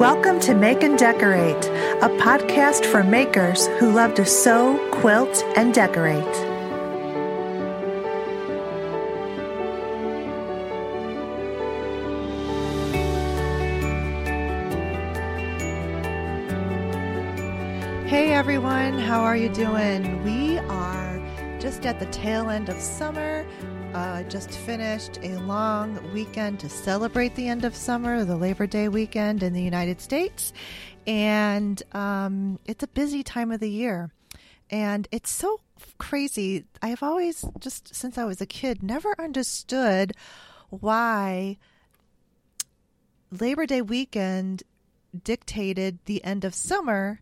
Welcome to Make and Decorate, a podcast for makers who love to sew, quilt, and decorate. Hey everyone, how are you doing? We are just at the tail end of summer. Uh, just finished a long weekend to celebrate the end of summer, the Labor Day weekend in the United States. And um, it's a busy time of the year. And it's so crazy. I've always, just since I was a kid, never understood why Labor Day weekend dictated the end of summer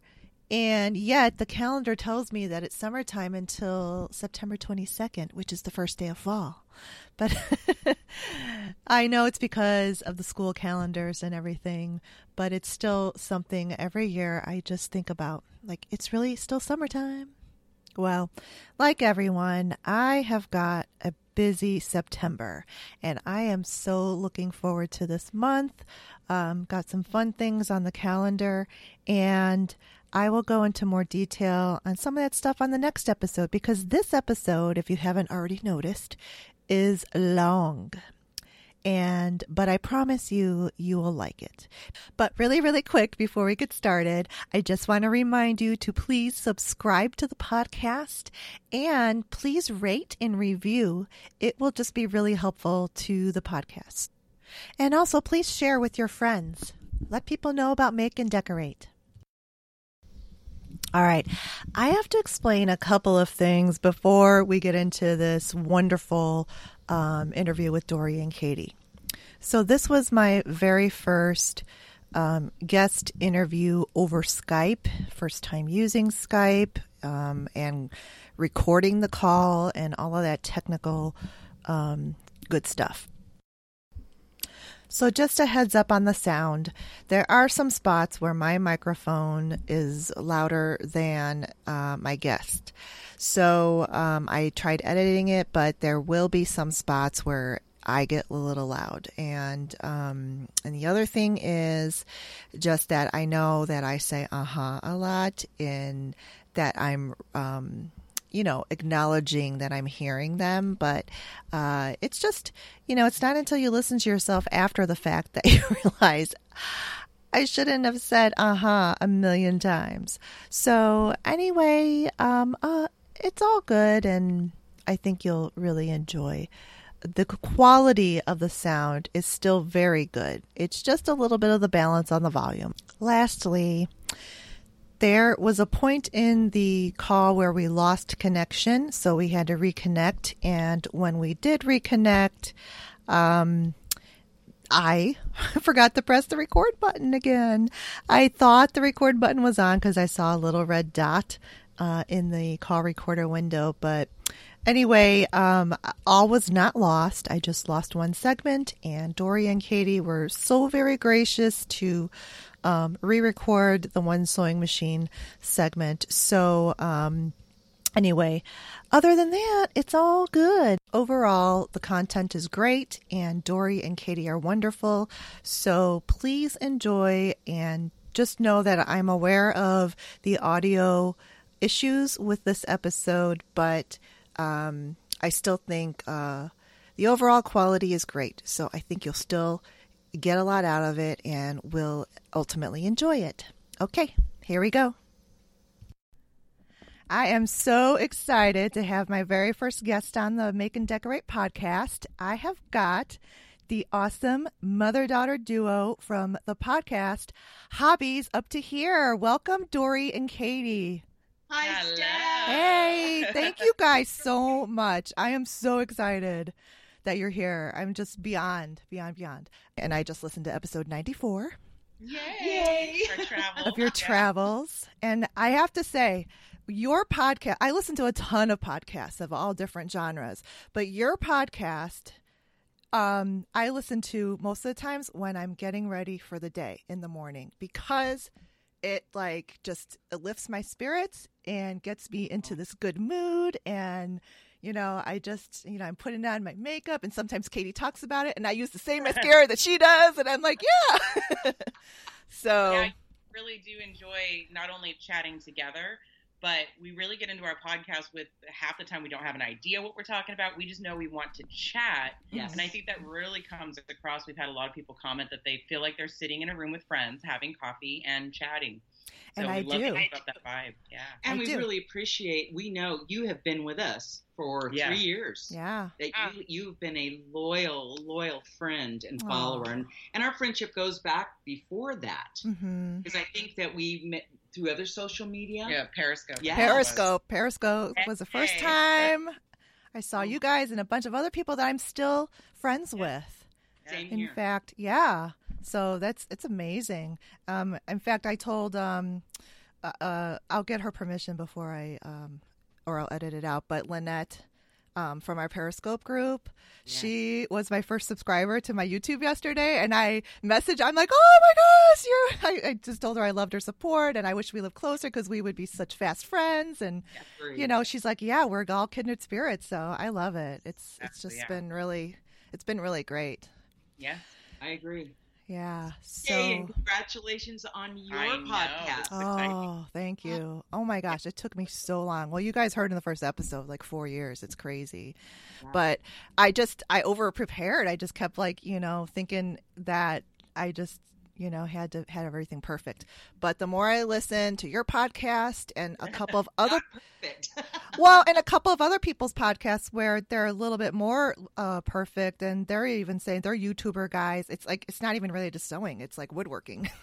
and yet the calendar tells me that it's summertime until September 22nd, which is the first day of fall. But I know it's because of the school calendars and everything, but it's still something every year I just think about. Like, it's really still summertime. Well, like everyone, I have got a busy September and I am so looking forward to this month. Um, got some fun things on the calendar and I will go into more detail on some of that stuff on the next episode because this episode, if you haven't already noticed, is long. And, but I promise you, you will like it. But really, really quick before we get started, I just want to remind you to please subscribe to the podcast and please rate and review. It will just be really helpful to the podcast. And also, please share with your friends. Let people know about Make and Decorate. All right. I have to explain a couple of things before we get into this wonderful um, interview with Dory and Katie. So, this was my very first um, guest interview over Skype, first time using Skype um, and recording the call and all of that technical um, good stuff. So, just a heads up on the sound. There are some spots where my microphone is louder than uh, my guest. So, um, I tried editing it, but there will be some spots where I get a little loud. And um, and the other thing is just that I know that I say uh huh a lot, and that I'm um, you know, acknowledging that I'm hearing them, but uh, it's just, you know, it's not until you listen to yourself after the fact that you realize I shouldn't have said uh huh a million times. So, anyway, um, uh, it's all good, and I think you'll really enjoy. The quality of the sound is still very good. It's just a little bit of the balance on the volume. Lastly, there was a point in the call where we lost connection, so we had to reconnect. And when we did reconnect, um, I forgot to press the record button again. I thought the record button was on because I saw a little red dot uh, in the call recorder window, but anyway, um, all was not lost. I just lost one segment, and Dory and Katie were so very gracious to um, re-record the one sewing machine segment. So um, anyway, other than that, it's all good. Overall, the content is great, and Dory and Katie are wonderful. So please enjoy and just know that I'm aware of the audio issues with this episode, but um, I still think uh, the overall quality is great. So I think you'll still get a lot out of it and will ultimately enjoy it. Okay, here we go. I am so excited to have my very first guest on the Make and Decorate podcast. I have got the awesome mother daughter duo from the podcast Hobbies Up to Here. Welcome, Dory and Katie. Hi, Steph. Hey, thank you guys so much. I am so excited that you're here. I'm just beyond, beyond, beyond. And I just listened to episode 94. Yay! Yay. of your travels. And I have to say, your podcast, I listen to a ton of podcasts of all different genres, but your podcast, um, I listen to most of the times when I'm getting ready for the day in the morning because it like just it lifts my spirits and gets me into this good mood and you know, I just, you know, I'm putting on my makeup and sometimes Katie talks about it and I use the same mascara that she does. And I'm like, yeah. So Yeah, I really do enjoy not only chatting together, but we really get into our podcast with half the time we don't have an idea what we're talking about. We just know we want to chat. Yes. And I think that really comes across. We've had a lot of people comment that they feel like they're sitting in a room with friends, having coffee and chatting. So And we I love do. to keep that vibe. Yeah. And I we do. really appreciate. We know you have been with us for Yeah. three years. yeah. That Ah. you you've been a loyal, loyal friend and Aw. follower, and and our friendship goes back before that. hmm Because I think that we met through other social media. Yeah, Periscope. Yeah. Periscope. Periscope was the first Hey. time I saw you guys and a bunch of other people that I'm still friends with. Same In here. fact, yeah. So that's it's amazing. Um, in fact, I told um, uh, uh, I'll get her permission before I um, or I'll edit it out. But Lynette. Um, from our Periscope group, she was my first subscriber to my YouTube yesterday, and I messaged. I'm like, "Oh my gosh, you're!" I, I just told her I loved her support, and I wish we lived closer because we would be such fast friends. And Agree. you know, she's like, "Yeah, we're all kindred spirits." So I love it. It's it's just yeah. been really, it's been really great. Yeah, I agree. Yeah. So. Yay, and congratulations on your I podcast. It's. Oh, thank you. Oh my gosh, it took me so long. Well, you guys heard in the first episode, like four years. It's crazy. But I just, I over prepared. I just kept like, you know, thinking that I just, you know, had to had everything perfect. But the more I listen to your podcast and a couple of other, well, and a couple of other people's podcasts where they're a little bit more uh, perfect, and they're even saying they're YouTuber guys. It's like it's not even related to sewing; it's like woodworking.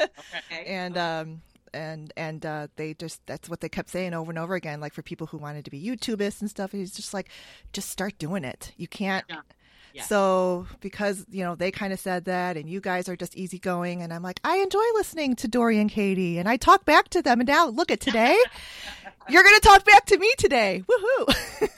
Okay. and um and and uh they just that's what they kept saying over and over again like for people who wanted to be youtubists and stuff he's just like just start doing it you can't Yeah. Yeah. so because you know they kind of said that and you guys are just easygoing and i'm like i enjoy listening to dory and katie and i talk back to them and now look at today you're gonna talk back to me today woohoo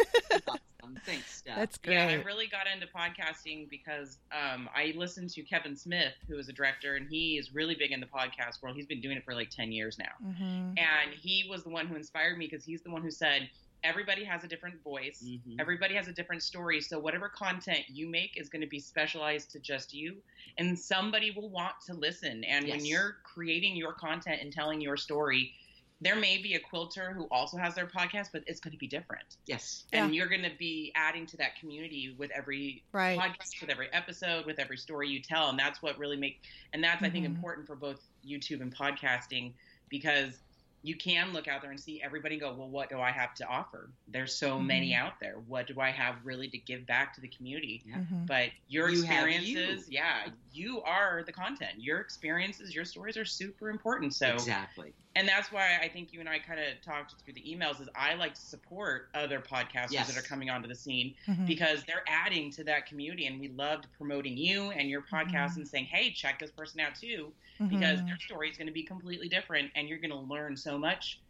awesome. Thanks, Steph. that's great Yeah, I really got into podcasting because um, I listened to Kevin Smith, who is a director, and he is really big in the podcast world. He's been doing it for like 10 years now. Mhm. And he was the one who inspired me because he's the one who said, everybody has a different voice. Mhm. Everybody has a different story. So whatever content you make is going to be specialized to just you, and somebody will want to listen. And when you're creating your content and telling your story, there may be a quilter who also has their podcast, but it's going to be different. Yes. And you're going to be adding to that community with every right podcast, with every episode, with every story you tell, and that's what really make. And that's I think Mhm. important for both YouTube and podcasting because you can look out there and see everybody and go, well, what do I have to offer? There's so many Mhm. out there. What do I have really to give back to the community? Yeah. Mhm. But your You have experiences, yeah, you are the content. Your experiences, your stories are super important. So exactly. and that's why I think you and I kind of talked through the emails. Is I like to support other podcasters Yes. that are coming onto the scene Mhm. because they're adding to that community, and we loved promoting you and your podcast Mhm. and saying, "Hey, check this person out too," because Mhm. their story is going to be completely different, and you're going to learn so much.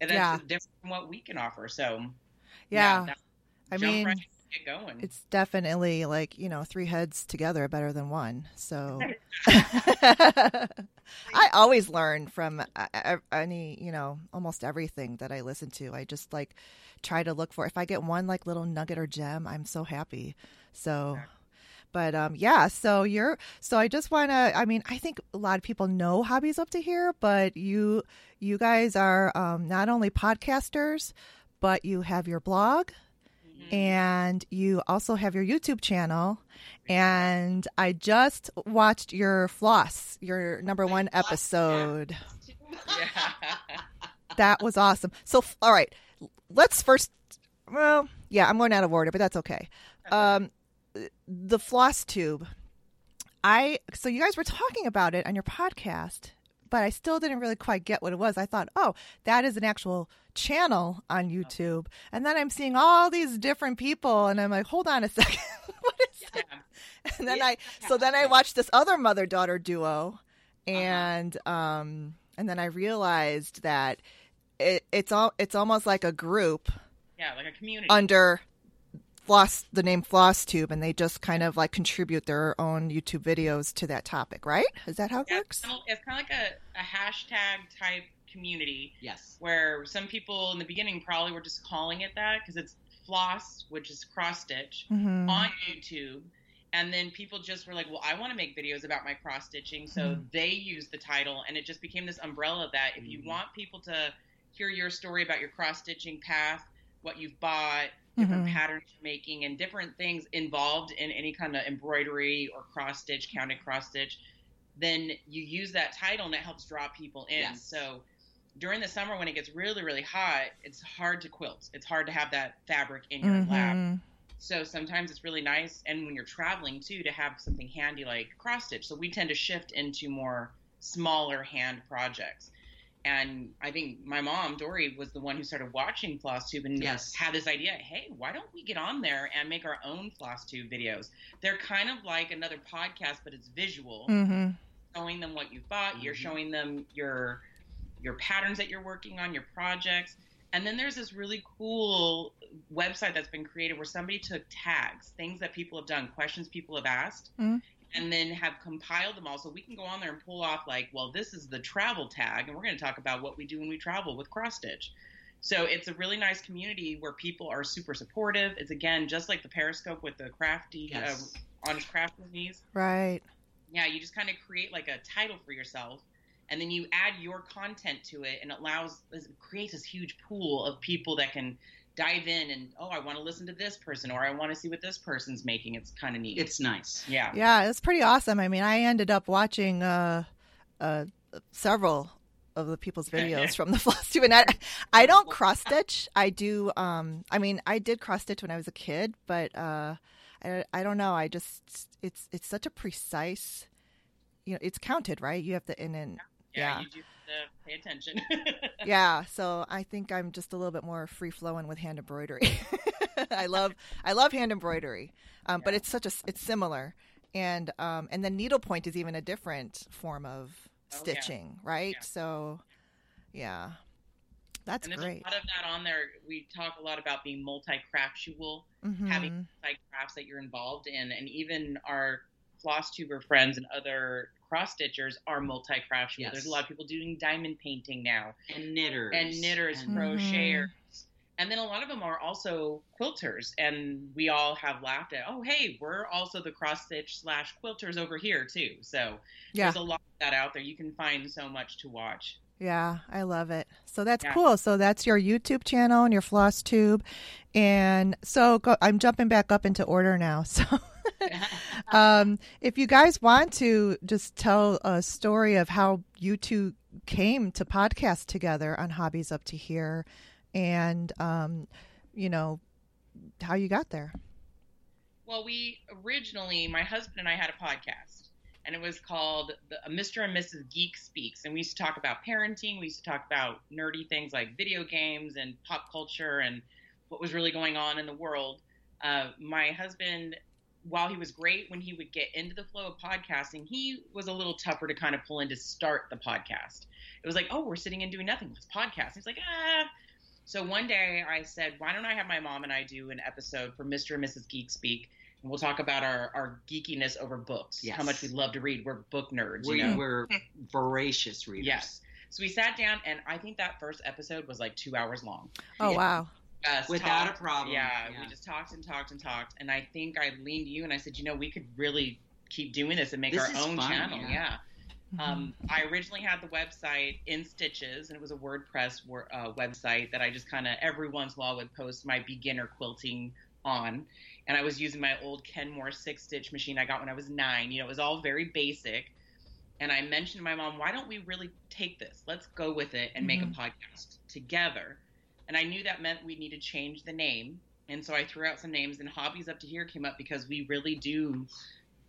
And Yeah. different from what we can offer. So yeah that- i mean right in, get going. It's definitely like, you know, three heads together are better than one. So I always learn from uh, uh, any, you know, almost everything that I listen to. I just like try to look for if I get one like little nugget or gem, I'm so happy. So but um yeah, so you're so I just want to I mean, I think a lot of people know Hobbies Up to Here, but you you guys are um not only podcasters, but you have your blog Mhm. and you also have your YouTube channel. And I just watched your floss, your number one episode. yeah. That was awesome. So, all right, let's first. Well, yeah, I'm going out of order, but that's okay. Um, the floss tube. I so you guys were talking about it on your podcast, but I still didn't really quite get what it was. I thought, oh, that is an actual channel on YouTube, and then I'm seeing all these different people, and I'm like, hold on a second, what is Yeah. that? And then Yeah. I so then I watched this other mother daughter duo, and um, and then I realized that it, it's all it's almost like a group Yeah, like a community. under floss the name floss tube and they just kind of like contribute their own youtube videos to that topic right is that how it Yeah, works It's kind of- it's kind of like a, a hashtag type community Yes. where some people in the beginning probably were just calling it that because it's floss, which is cross stitch, Mhm. on YouTube. And then people just were like, well, I want to make videos about my cross stitching. So Mhm. they used the title, and it just became this umbrella that if you Mhm. want people to hear your story about your cross stitching path, what you've bought, different Mhm. patterns you're making, and different things involved in any kind of embroidery or cross stitch, counted cross stitch, then you use that title and it helps draw people in. Yes. So during the summer when it gets really, really hot, it's hard to quilt. It's hard to have that fabric in your lap. Mhm. So sometimes it's really nice, and when you're traveling too, to have something handy like cross stitch. So we tend to shift into more smaller hand projects. And I think my mom, Dory, was the one who started watching FlossTube and Yes. had this idea. Hey, why don't we get on there and make our own FlossTube videos? They're kind of like another podcast, but it's visual Mhm. showing them what you've bought. You're Mhm. showing them your your patterns that you're working on, your projects. And then there's this really cool website that's been created where somebody took tags, things that people have done, questions people have asked, Mhm. And then have compiled them all. So we can go on there and pull off like, well, this is the travel tag, and we're going to talk about what we do when we travel with cross stitch. So it's a really nice community where people are super supportive. It's again just like the Periscope with the crafty, Yes. uh, honest craft movies Right. yeah, you just kind of create like a title for yourself, and then you add your content to it, and it allows it creates this huge pool of people that can dive in and oh, I want to listen to this person, or I want to see what this person's making. It's kind of neat. It's nice. yeah, Yeah, it's pretty awesome. I mean, I ended up watching uh, uh, several of the people's videos from the floss tube, and I, I don't cross stitch. I do. Um, I mean, I did cross stitch when I was a kid, but uh, I, I don't know. I just it's it's such a precise. You know, it's counted, right? You have to in and yeah, yeah. To pay attention. yeah. So I think I'm just a little bit more free flowing with hand embroidery. I love I love hand embroidery, um, but it's such a it's similar, and um, and then needlepoint is even a different form of Oh, yeah. stitching, right? Yeah. So, yeah, that's and there's great. a lot of that on there. We talk a lot about being multi-craftual, Mhm. having like crafts that you're involved in, and even our floss tuber friends and other cross stitchers are multi-craftual. Yes. There's a lot of people doing diamond painting now. And knitters. and knitters, and- crocheters. Mm-hmm. And then a lot of them are also quilters, and we all have laughed at, oh, hey, we're also the cross stitch slash quilters over here too. So yeah, there's a lot of that out there. You can find so much to watch. yeah, I love it. So that's Yeah. cool. So that's your YouTube channel and your floss tube, and so go, I'm jumping back up into order now. So. um, if you guys want to just tell a story of how you two came to podcast together on Hobbies Up to Here and, um, you know, how you got there. Well, we originally, my husband and I had a podcast, and it was called the, uh, Mr. and Mrs. Geek Speaks. And we used to talk about parenting. We used to talk about nerdy things like video games and pop culture and what was really going on in the world. Uh, my husband, while he was great when he would get into the flow of podcasting, he was a little tougher to kind of pull in to start the podcast. It was like, oh, we're sitting and doing nothing. Let's podcast. He's like, ah. So one day I said, why don't I have my mom and I do an episode for Mr. and Mrs. Geek Speak? And we'll talk about our, our geekiness over books, Yes. how much we love to read. We're book nerds. we you know? were voracious readers. Yes. So we sat down, and I think that first episode was like two hours long. Oh, Yeah. wow. Us Without talked- a problem. Yeah, Yeah. we just talked and talked and talked. And I think I leaned to you and I said, you know, we could really keep doing this and make This our own fun, channel. yeah. Yeah. Mm-hmm. Um, I originally had the website in Stitches, and it was a WordPress wor- uh, website that I just kind of every once in a while would post my beginner quilting on. And I was using my old Kenmore six stitch machine I got when I was nine. You know, it was all very basic. And I mentioned to my mom, why don't we really take this? Let's go with it and make a Mhm. podcast together. And I knew that meant we needed to change the name. And so I threw out some names, and Hobbies Up to Here came up because we really do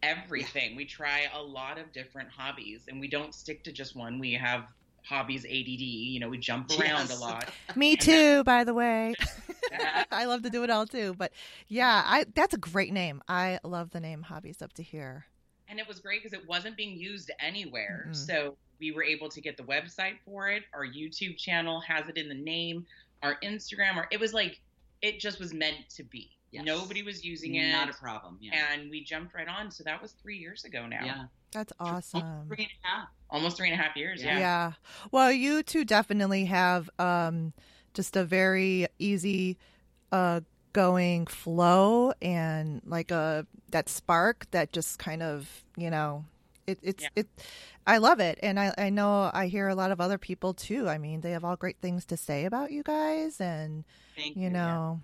everything. We try a lot of different hobbies, and we don't stick to just one. We have hobbies ADD. You know, we jump around Yes. a lot. Me too, by the way. I love to do it all too. But yeah, I that's a great name. I love the name Hobbies Up to Here. and it was great because it wasn't being used anywhere. Mhm. So we were able to get the website for it. Our YouTube channel has it in the name. Our Instagram, or it was like it just was meant to be. Yes. Nobody was using it, Not a problem. Yeah. and we jumped right on. So that was three years ago now. yeah. That's Almost awesome. Three and a half. almost three and a half years. Yeah. Yeah. Well, you two definitely have um, just a very easy uh, outgoing flow and like a that spark that just kind of you know it, it's Yeah. it i love it and I, I know i hear a lot of other people too i mean they have all great things to say about you guys and Thank you know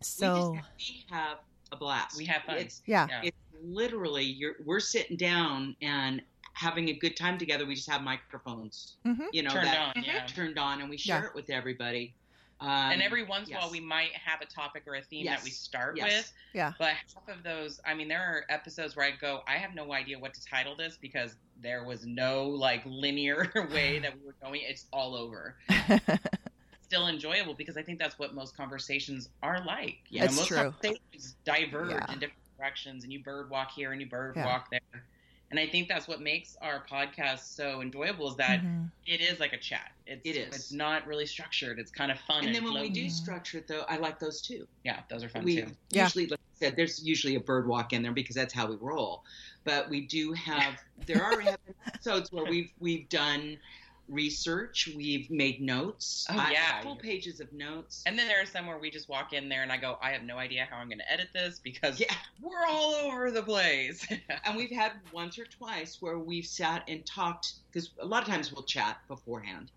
We so just, we have a blast. We have fun. It's yeah Yeah. it's literally you're we're sitting down and having a good time together. We just have microphones, Mhm. you know, Turned that on, yeah. turned on, and we share Yeah. it with everybody. Um, and every once in a yes. while, we might have a topic or a theme that we start Yes. with. Yeah. But half of those, I mean, there are episodes where I go, I have no idea what to title this because there was no like linear way that we were going. It's all over. Still enjoyable because I think that's what most conversations are like. You That's know, most true. conversations diverge Yeah. in different directions, and you bird walk here and you bird Yeah. walk there. And I think that's what makes our podcast so enjoyable is that Mhm. it is like a chat. It's, It is. It's not really structured. It's kind of fun. and And, then when we do structure it, though, I like those too. yeah, those are fun we too. Yeah. usually, like I said, there's usually a bird walk in there because that's how we roll. But we do have there are episodes where we've we've done research, we've made notes, Oh, I- yeah. full pages of notes. And then there are some where we just walk in there and I go, I have no idea how I'm going to edit this because yeah, we're all over the place. and we've had once or twice where we've sat and talked because a lot of times we'll chat beforehand,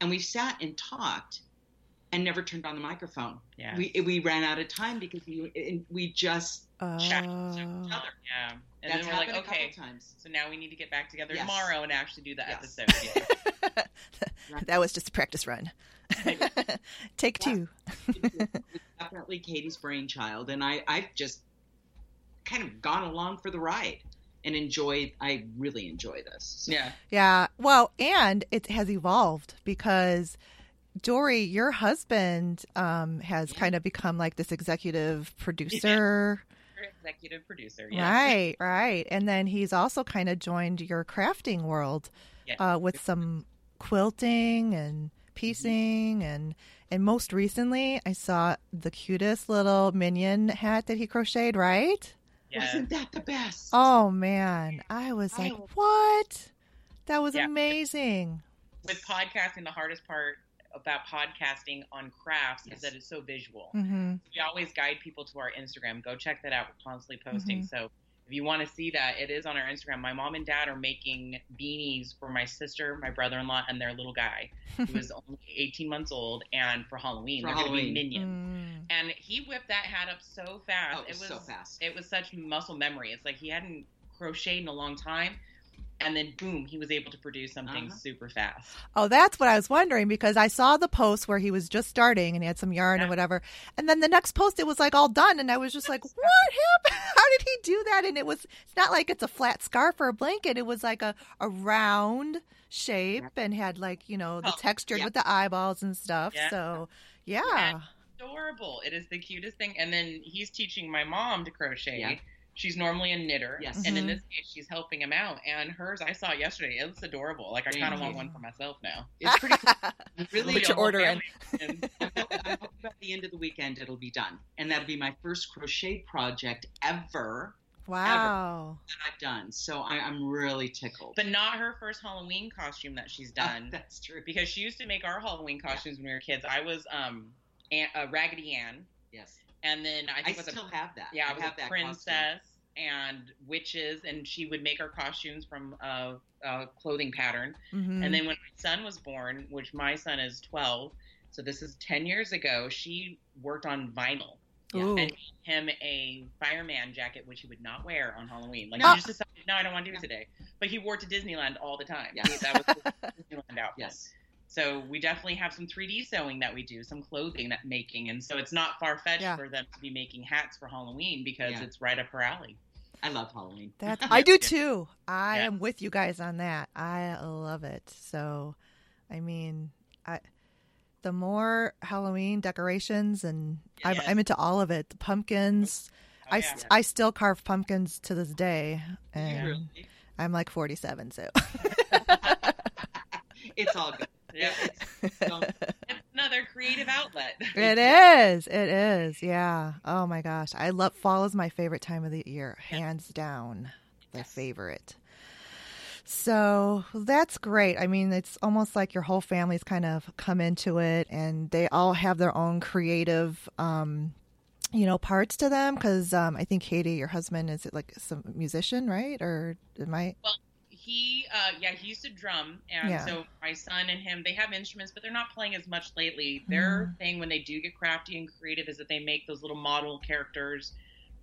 and we've sat and talked and never turned on the microphone. yeah. We we ran out of time because we we just Chat Oh. with each oh. other. Yeah. And that's then we're like, happened a okay, couple times. so now we need to get back together Yes. tomorrow and actually do the Yes. episode. Yeah. that was just a practice run. Take two. Definitely Katie's brainchild, and I I've just kind of gone along for the ride and enjoyed. I really enjoy this. yeah. Yeah. Well, and it has evolved because Dory, your husband, um, has Yeah. kind of become like this executive producer. You're executive producer. Yes. Right, right. And then he's also kind of joined your crafting world Yeah. uh, with some quilting and piecing and and most recently I saw the cutest little minion hat that he crocheted, right? Yeah. Wasn't that the best? Oh man, I was like, love- "What? That was Yeah. amazing." With podcasting, the hardest part about podcasting on crafts Yes. is that it's so visual. Mhm. we always guide people to our Instagram. Go check that out. We're constantly posting. Mm-hmm. So if you want to see that, it is on our Instagram. My mom and dad are making beanies for my sister, my brother in law, and their little guy who is only 18 months old. And for Halloween, For they're going to be minions. Mm. And he whipped that hat up so fast. Oh, it was so fast. It was such muscle memory. It's like he hadn't crocheted in a long time. And then boom, he was able to produce something Uh-huh. super fast. Oh, that's what I was wondering because I saw the post where he was just starting and he had some yarn Yeah. and whatever. And then the next post, it was like all done. And I was just like, what happened? How did he do that? And it was, it's not like it's a flat scarf or a blanket. It was like a, a round shape and had like, you know, the Oh, textured yeah. with the eyeballs and stuff. Yeah. So, yeah. Yeah. adorable. It is the cutest thing. And then he's teaching my mom to crochet. Yeah. She's normally a knitter. Yes. And in Mhm. this case, she's helping him out. And hers, I saw it yesterday. It's adorable. Like, I kind of want one for myself now. It's pretty. cool. Really, Put the your order in. I'm hoping I'm hoping by the end of the weekend it'll be done, and that'll be my first crochet project ever wow. that I've done. So I, I'm really tickled. but not her first Halloween costume that she's Oh, done. that's true. because she used to make our Halloween costumes when we were kids. I was um, Aunt, uh, Raggedy Ann. Yes, And then I I, think it was still a have that. Yeah, I I was have a that princess costume. and witches, and she would make our costumes from a, a clothing pattern. hmm And then when my son was born, which my son is 12, so this is 10 years ago, she worked on vinyl Yeah. Ooh. and made him a fireman jacket, which he would not wear on Halloween. Like, No. he just decided, no, I don't want to do it today. But he wore it to Disneyland all the time. Yeah. That was his Disneyland outfit. Yes, So we definitely have some 3D sewing that we do, some clothing that making, and so it's not far fetched Yeah. for them to be making hats for Halloween because Yeah. it's right up her alley. I love Halloween. That's, I do too. I Yeah. am with you guys on that. I love it. So, I mean, I the more Halloween decorations and I'm, I'm into all of it. The pumpkins. Oh, I, yeah. s- I still carve pumpkins to this day, and Really? I'm like 47. So, it's all good. Yeah. it is it is another creative outlet. it is. It is. Yeah. Oh my gosh, I love fall is my favorite time of the year, hands down, the Yes. favorite. So that's great. I mean, it's almost like your whole family's kind of come into it, and they all have their own creative um, you know, parts to them? Because um, I think Katie, your husband, is like some musician, right? Or am I? Well, he, uh, yeah, he used to drum, and Yeah. so my son and him, they have instruments, but they're not playing as much lately. Their Mm. thing when they do get crafty and creative is that they make those little model characters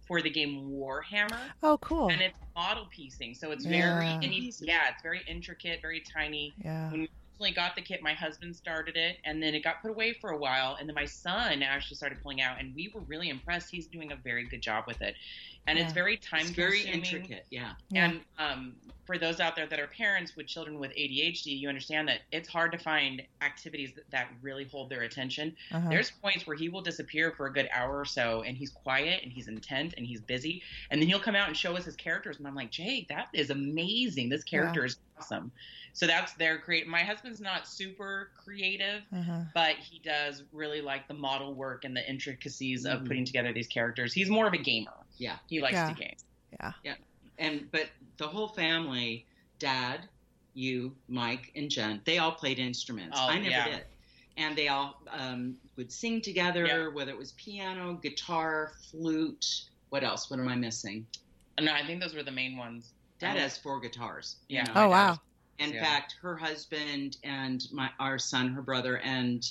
for the game Warhammer. Oh, cool. and it's model piecing, so it's Yeah. very and he- yeah, it's very intricate, very tiny. Yeah. When we originally got the kit, my husband started it, and then it got put away for a while, and then my son actually started pulling out, and we were really impressed. He's doing a very good job with it, and it's very time It's very consuming. intricate. Yeah. Yeah. And um, for those out there that are parents with children with ADHD, you understand that it's hard to find activities that, that really hold their attention. Uh-huh. There's points where he will disappear for a good hour or so, and he's quiet and he's intent and he's busy, and then he'll come out and show us his characters, and I'm like, Jake, that is amazing. This character is awesome. So that's their create. My husband's not super creative, uh-huh. but he does really like the model work and the intricacies of Mhm. putting together these characters. He's more of a gamer. Yeah. He likes Yeah. to game. Yeah. Yeah. And but the whole family, Dad, you, Mike, and Jen, they all played instruments. Oh, I never yeah. did. And they all um, would sing together, Yeah. whether it was piano, guitar, flute. What else? What am I missing? No, I think those were the main ones. Dad has four guitars. you Yeah. know. Oh, wow. In Yeah. fact, her husband and my our son, her brother, and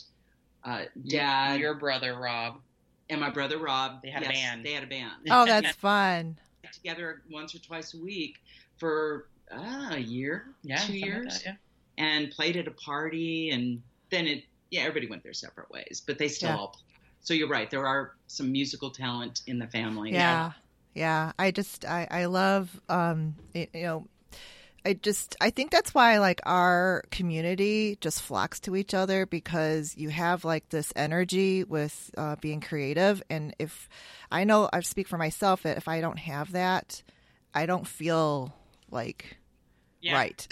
uh, dad your brother Rob. and my brother Rob. They had a band. They had a band. Oh, that's fun. Together once or twice a week for uh, a year, Yeah, two something like years, that, yeah. and played at a party, and then it yeah everybody went their separate ways, but they still Yeah. all. Play. So you're right. There are some musical talent in the family. Yeah. Yeah. I just, I, I love, um, you know, I just, I think that's why like our community just flocks to each other because you have like this energy with uh, being creative. And if I know I speak for myself, that if I don't have that, I don't feel like Yeah. right.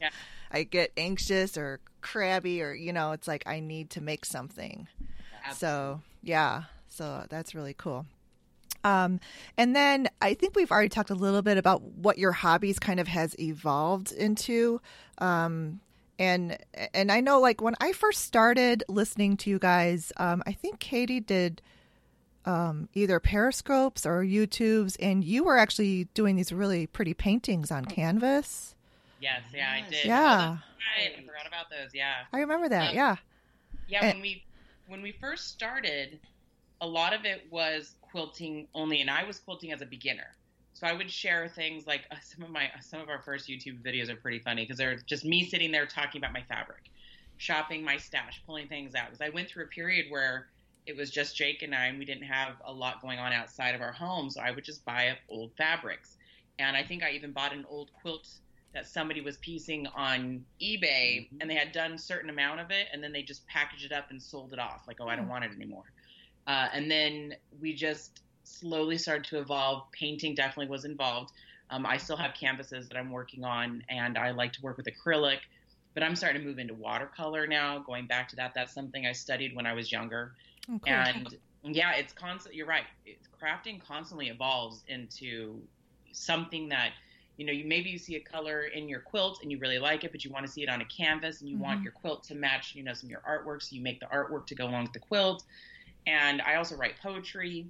Yeah. I get anxious or crabby or, you know, it's like I need to make something. So yeah, so that's really cool. Um, and then I think we've already talked a little bit about what your hobbies kind of has evolved into. Um, and and I know like when I first started listening to you guys, um, I think Katie did um, either periscopes or YouTubes, and you were actually doing these really pretty paintings on canvas. Yes, yeah, I did. Yeah. Oh, right. I forgot about those. Yeah. I remember that. Um, Yeah. Yeah, And- when we when we first started, a lot of it was quilting only, and I was quilting as a beginner. So I would share things like uh, some of my some of our first YouTube videos are pretty funny because they're just me sitting there talking about my fabric, shopping my stash, pulling things out. Because I went through a period where it was just Jake and I, and we didn't have a lot going on outside of our home. So I would just buy up old fabrics, and I think I even bought an old quilt that somebody was piecing on eBay Mhm. and they had done a certain amount of it and then they just packaged it up and sold it off like oh I don't Hmm. want it anymore. Uh, and then we just slowly started to evolve. Painting definitely was involved. Um, I still have canvases that I'm working on and I like to work with acrylic, but I'm starting to move into watercolor now. Going back to that, that's something I studied when I was younger. Oh, cool. And yeah, it's constant. You're right. It's, crafting constantly evolves into something that you know. You maybe you see a color in your quilt and you really like it, but you want to see it on a canvas and you want Mhm. your quilt to match, you know, some of your artwork. So you make the artwork to go along with the quilt. And I also write poetry.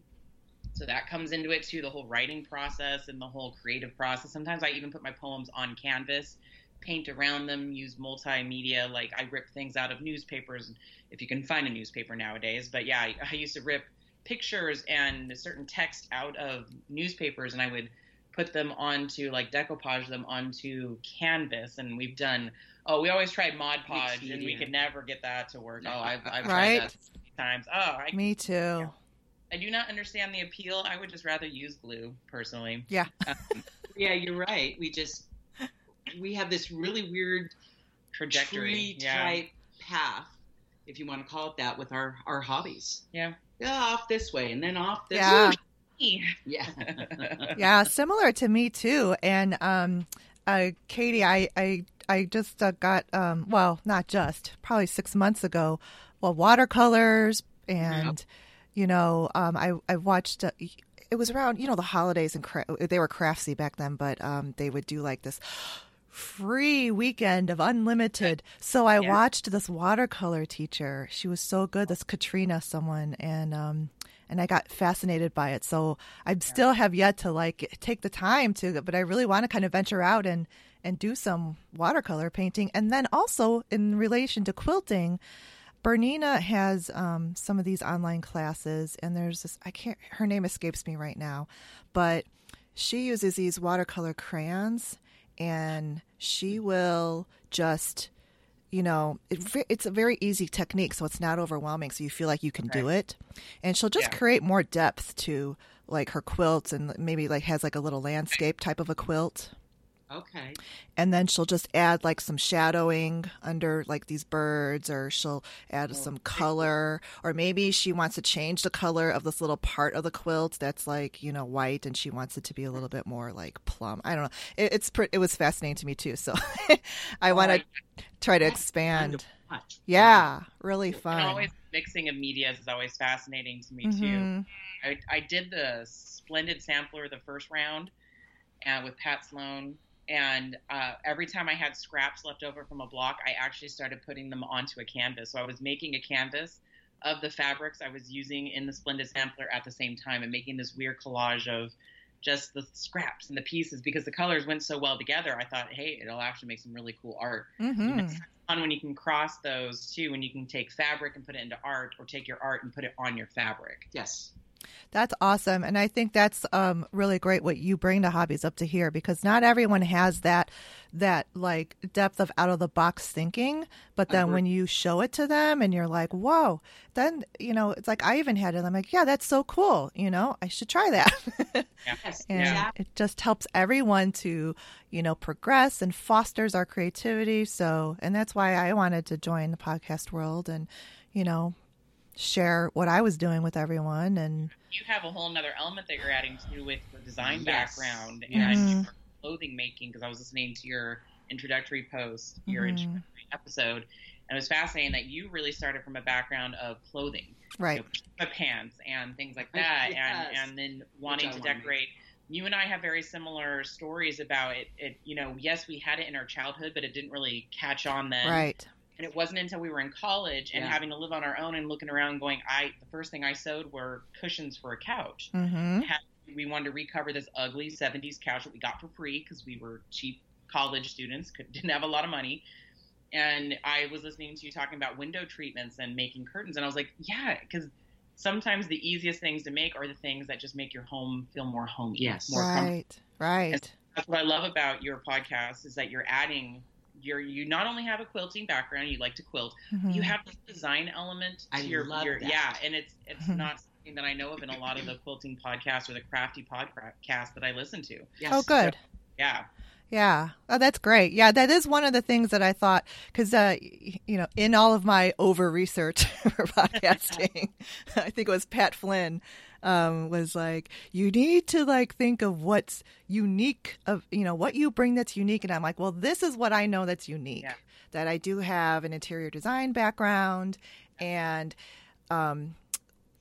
So that comes into it too, the whole writing process and the whole creative process. Sometimes I even put my poems on canvas, paint around them, use multimedia. Like I rip things out of newspapers, if you can find a newspaper nowadays. But yeah, I, I used to rip pictures and certain text out of newspapers, and I would put them onto like decoupage them onto canvas. And we've done. Oh, we always tried Mod Podge, and we could never get that to work. Oh, I've, I've Right. tried that times. Oh, I Me too. I do not understand the appeal. I would just rather use glue personally. Yeah. Yeah, you're right. We just we have this really weird Trajectory. tree yeah. type path, if you want to call it that, with our our hobbies. Yeah. Yeah, off this way and then off this. Yeah. way. Yeah. yeah, similar to me too. And um, uh, Katie, I I I just uh, got um, well, not just probably six months ago. Well, watercolors and you know, um, I I watched. Uh, it was around you know the holidays and cra- they were craftsy back then, but um, they would do like this free weekend of unlimited. So I Yeah. watched this watercolor teacher. She was so good. This Katrina, someone, and um, and I got fascinated by it. So I still have yet to like take the time to, but I really want to kind of venture out and and do some watercolor painting. And then also in relation to quilting, Bernina has um, some of these online classes, and there's this, I can't, her name escapes me right now, but she uses these watercolor crayons and she will just, you know, it, it's a very easy technique, so it's not overwhelming, so you feel like you can do it. And she'll just Yeah. create more depth to like her quilts and maybe like has like a little landscape type of a quilt Okay. and then she'll just add like some shadowing under like these birds or she'll add some color or maybe she wants to change the color of this little part of the quilt that's like you know white and she wants it to be a little bit more like plum i don't know it, it's pre- it was fascinating to me too so i want to try to expand to yeah really fun always mixing of medias is always fascinating to me too. Mhm. I, I did the splendid sampler the first round uh, with Pat Sloan. And uh, every time I had scraps left over from a block, I actually started putting them onto a canvas. So I was making a canvas of the fabrics I was using in the splendid sampler at the same time and making this weird collage of just the scraps and the pieces because the colors went so well together. I thought, hey, it'll actually make some really cool art. Mhm. It's fun when you can cross those too, when you can take fabric and put it into art, or take your art and put it on your fabric. Yes. That's awesome. And I think that's um, really great what you bring to hobbies up to here because not everyone has that that like depth of out of the box thinking. But then Agree. when you show it to them and you're like, whoa, then you know, it's like I even had it. I'm like, yeah, that's so cool. You know, I should try that. Yes. and Yeah. it just helps everyone to, you know, progress and fosters our creativity. So and that's why I wanted to join the podcast world and, you know, share what I was doing with everyone and You have a whole nother element that you're adding to with your design Yes. background and your clothing making. Because I was listening to your introductory post, your Mhm. introductory episode, and it was fascinating that you really started from a background of clothing, right. you know, pants and things like Yes. that, and and then wanting to wanna make. decorate. You and I have very similar stories about it. It, you know, yes, we had it in our childhood, but it didn't really catch on then. Right. And it wasn't until we were in college and Yeah. having to live on our own and looking around, going, I the first thing I sewed were cushions for a couch. Mhm. We wanted to recover this ugly '70s couch that we got for free because we were cheap college students, could, didn't have a lot of money. And I was listening to you talking about window treatments and making curtains, and I was like, yeah, because sometimes the easiest things to make are the things that just make your home feel more homey. Yes. more comfortable. Right. Right. That's what I love about your podcast is that you're adding. You're, you not only have a quilting background, you like to quilt, Mhm. you have this design element to I your, love your that. yeah and it's it's Mhm. not something that i know of in a lot of the quilting podcasts or the crafty podcasts that i listen to Yes. Oh, good. yeah Yeah. Oh, that's great. Yeah, that is one of the things that I thought because, uh, you know, in all of my over research for podcasting, I think it was Pat Flynn um, was like, you need to like think of what's unique of, you know, what you bring that's unique. And I'm like, well, this is what I know that's unique. Yeah. That I do have an interior design background and, um,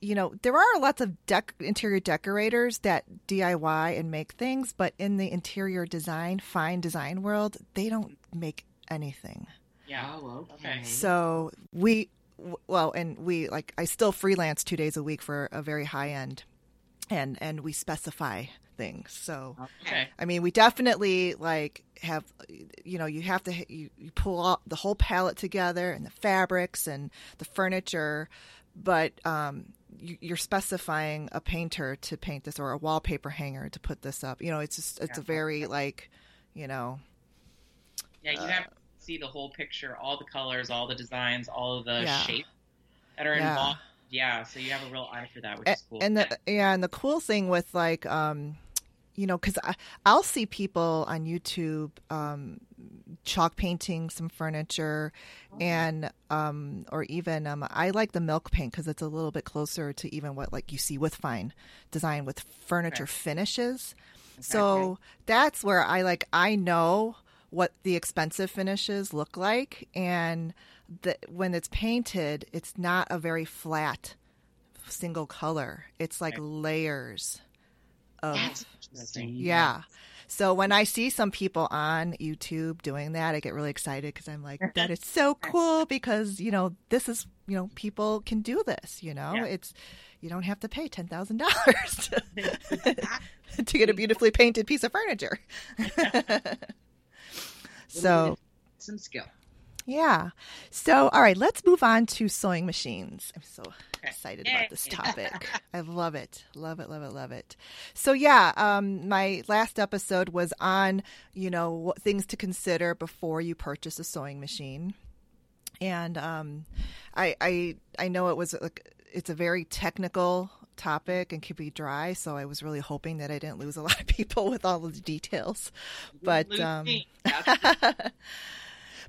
you know, there are lots of dec- interior decorators that DIY and make things, but in the interior design, fine design world, they don't make anything. yeah Oh, okay. Okay. So we, w- well, and we like, I still freelance two days a week for a very high end, and and we specify things. So okay I mean, we definitely like have, you know, you have to you, you pull all, the whole palette together and the fabrics and the furniture, but um, you, you're specifying a painter to paint this or a wallpaper hanger to put this up. You know, it's just it's a very like, you know, yeah you Uh, have see the whole picture all the colors all the designs all of the Yeah. shapes that are Yeah. involved yeah so you have a real eye for that which is cool And the yeah, and the cool thing with like um you know, because I'll see people on YouTube um, chalk painting some furniture, and um, or even um, I like the milk paint because it's a little bit closer to even what like you see with fine design with furniture Okay. finishes. Okay. So that's where I like I know what the expensive finishes look like, and the, when it's painted, it's not a very flat single color. It's like Okay. layers of That's yeah. So when I see some people on YouTube doing that, I get really excited because I'm like, that is so cool because, you know, this is you know people can do this. You know, Yeah. it's you don't have to pay ten thousand dollars to get a beautifully painted piece of furniture. So some skill. yeah. So, all right, let's move on to sewing machines. I'm so excited about this topic. I love it. Love it, love it, love it. So, yeah, um, my last episode was on, you know, what things to consider before you purchase a sewing machine. And um, I, I, I know it was, a, it's a very technical topic and could be dry. So I was really hoping that I didn't lose a lot of people with all of the details. But, um,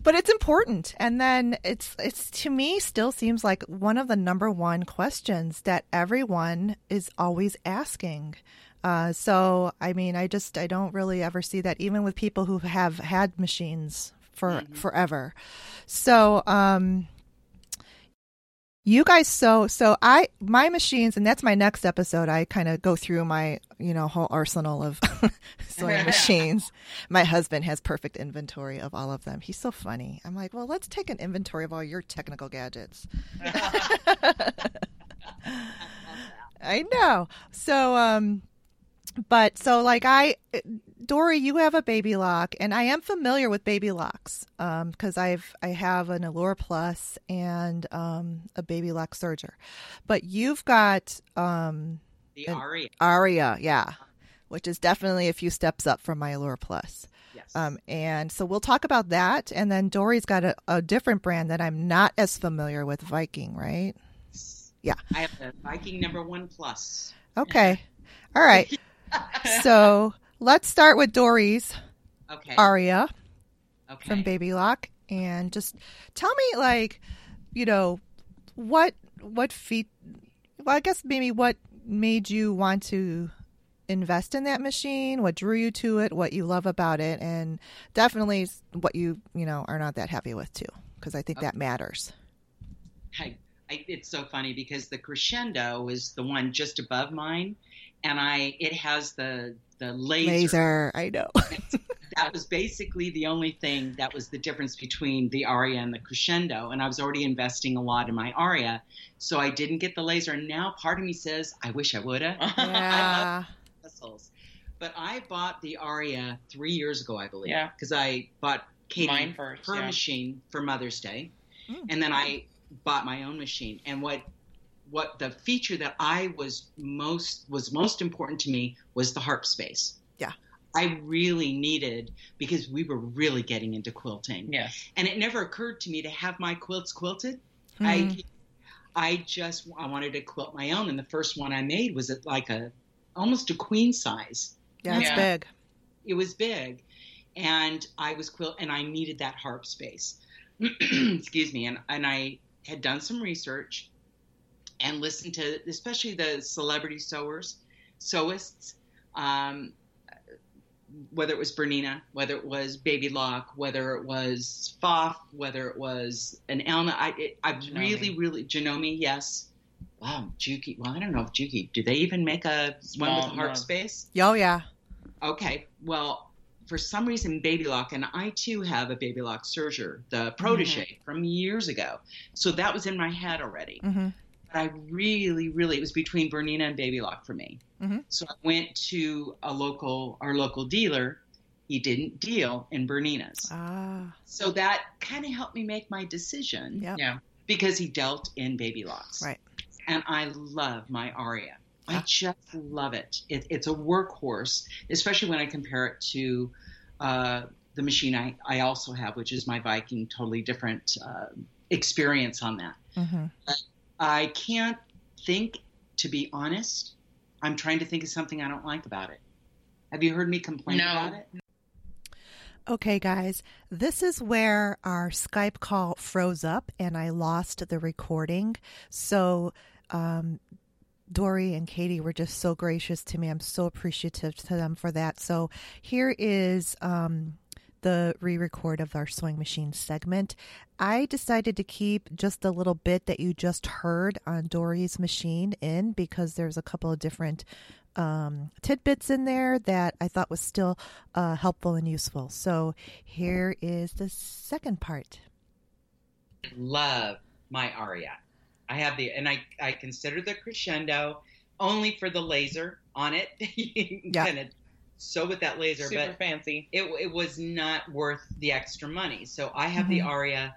but it's important and then it's it's to me still seems like one of the number one questions that everyone is always asking uh, so i mean i just i don't really ever see that even with people who have had machines for forever so um you guys so so i my machines and that's my next episode. I kind of go through my you know whole arsenal of sewing machines. My husband has perfect inventory of all of them. He's so funny. I'm like well let's take an inventory of all your technical gadgets. I know. So um but so like i dory you have a baby lock and i am familiar with baby locks um because i've i have an allure plus and um a baby lock serger but you've got um the Aria. aria yeah which is definitely a few steps up from my allure plus Yes. um, and so we'll talk about that. And then Dory's got a, a different brand that I'm not as familiar with, Viking, right? yeah. I have the Viking number one plus. Okay. All right. so let's start with Dory's Okay. Aria okay. from Baby Lock, and just tell me, like, you know, what what feat? Well, I guess maybe what made you want to invest in that machine what drew you to it what you love about it and definitely what you you know are not that happy with too because i think that matters I, I, it's so funny because the crescendo is the one just above mine, and I it has the the laser. laser i know That was basically the only thing that was the difference between the Aria and the crescendo. And I was already investing a lot in my Aria, so I didn't get the laser. And now part of me says I wish I would have. yeah Missiles. But I bought the Aria three years ago, I believe. Yeah. Because I bought Katie first, her yeah. machine for Mother's Day, Mm. and then I bought my own machine. And what what the feature that I was most was most important to me was the harp space. Yeah. I really needed because we were really getting into quilting, yes. and it never occurred to me to have my quilts quilted. Mhm. I I just I wanted to quilt my own, and the first one I made was at like a almost a queen size. yeah it's Yeah. big It was big, and I was quilt, and I needed that harp space. Excuse me, and and I had done some research and listen to especially the celebrity sewers, sewists. Um, whether it was Bernina, whether it was Baby Lock, whether it was Pfaff, whether it was an Elna, I, it, I really, really, Janome, yes. Wow, Juki. Well, I don't know if Juki, do they even make a one with a harp no. space? oh yeah Okay, well, for some reason, Baby Lock, and I too have a Baby Lock serger, the protege from years ago. So that was in my head already. hmm But I really, really, it was between Bernina and Baby Lock for me. Mhm. So I went to a local, our local dealer. He didn't deal in Bernina's. ah So that kind of helped me make my decision. Yeah. because he dealt in Baby Locks. Right. And I love my Aria. I Ah. just love it. it. It's a workhorse, especially when I compare it to uh, the machine I, I also have, which is my Viking, totally different uh, experience on that. hmm I can't think, to be honest, I'm trying to think of something I don't like about it. Have you heard me complain No. about it? No. Okay, guys, this is where our Skype call froze up and I lost the recording. So, um, Dory and Katie were just so gracious to me. I'm so appreciative to them for that. So, here is um, the re record of our sewing machine segment. I decided to keep just a little bit that you just heard on Dory's machine in because there's a couple of different um, tidbits in there that I thought was still uh, helpful and useful. So here is the second part. Love my Aria. I have the, and I I consider the crescendo only for the laser on it. Yeah. Kind of sew with that laser, Super but fancy. it it was not worth the extra money. So I have the Mhm. Aria.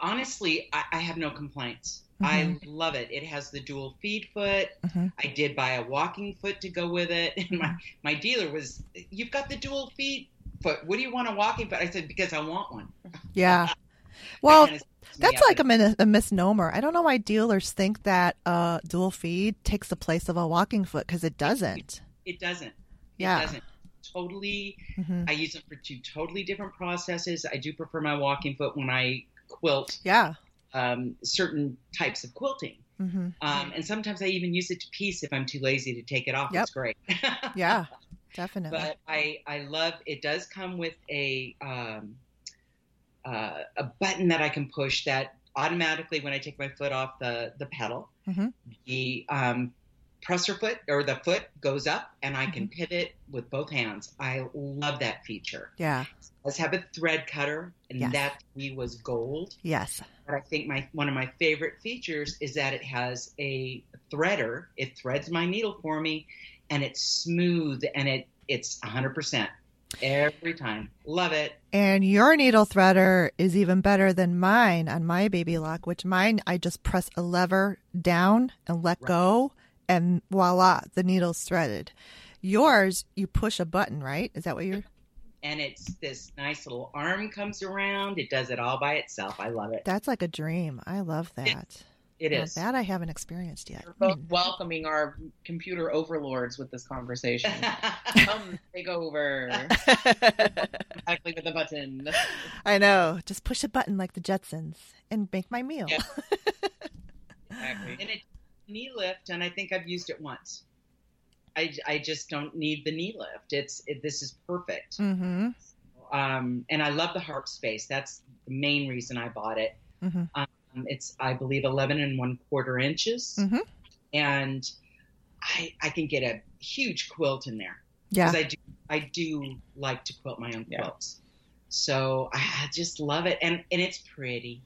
Honestly, I, I have no complaints. Mhm. I love it. It has the dual feed foot. Mhm. I did buy a walking foot to go with it, and my my dealer was, "You've got the dual feed foot. What do you want a walking foot?" I said, "Because I want one." Yeah. Well, kinda sets me that's like a, min- a misnomer. I don't know why dealers think that uh, dual feed takes the place of a walking foot because it doesn't. It doesn't. Yeah. It doesn't. Totally. hmm I use them for two totally different processes. I do prefer my walking foot when I quilt Yeah. um, certain types of quilting. hmm Um, and sometimes I even use it to piece if I'm too lazy to take it off. Yep. It's great. Yeah. Definitely. but I, I love it does come with a um, uh, a button that I can push that automatically when I take my foot off the the pedal Mhm. the um, presser foot or the foot goes up and I Mm-hmm. can pivot with both hands. I love that feature. yeah. Let's have a thread cutter and Yes. that to me was gold. Yes. But I think my one of my favorite features is that it has a threader. It threads my needle for me, and it's smooth and it it's 100% every time. Love it. And your needle threader is even better than mine on my baby lock, which mine I just press a lever down and let Right. go, and voila, the needle's threaded. Yours, you push a button, right? Is that what you're? And it's this nice little arm comes around. It does it all by itself. I love it. That's like a dream. I love that. It Now, is. that I haven't experienced yet. We're both welcoming our computer overlords with this conversation. Come take over. Exactly with the button. I know. Just push a button like the Jetsons and make my meal. Yeah. Exactly. and it knee lift, and I think I've used it once. I, I just don't need the knee lift. It's it, this is perfect. Mm-hmm. Um, and I love the harp space. That's the main reason I bought it. Mhm. Um, it's I believe eleven and one quarter inches, Mhm. and I I can get a huge quilt in there Yeah. because I do I do like to quilt my own Yeah. quilts. So I just love it, and and it's pretty.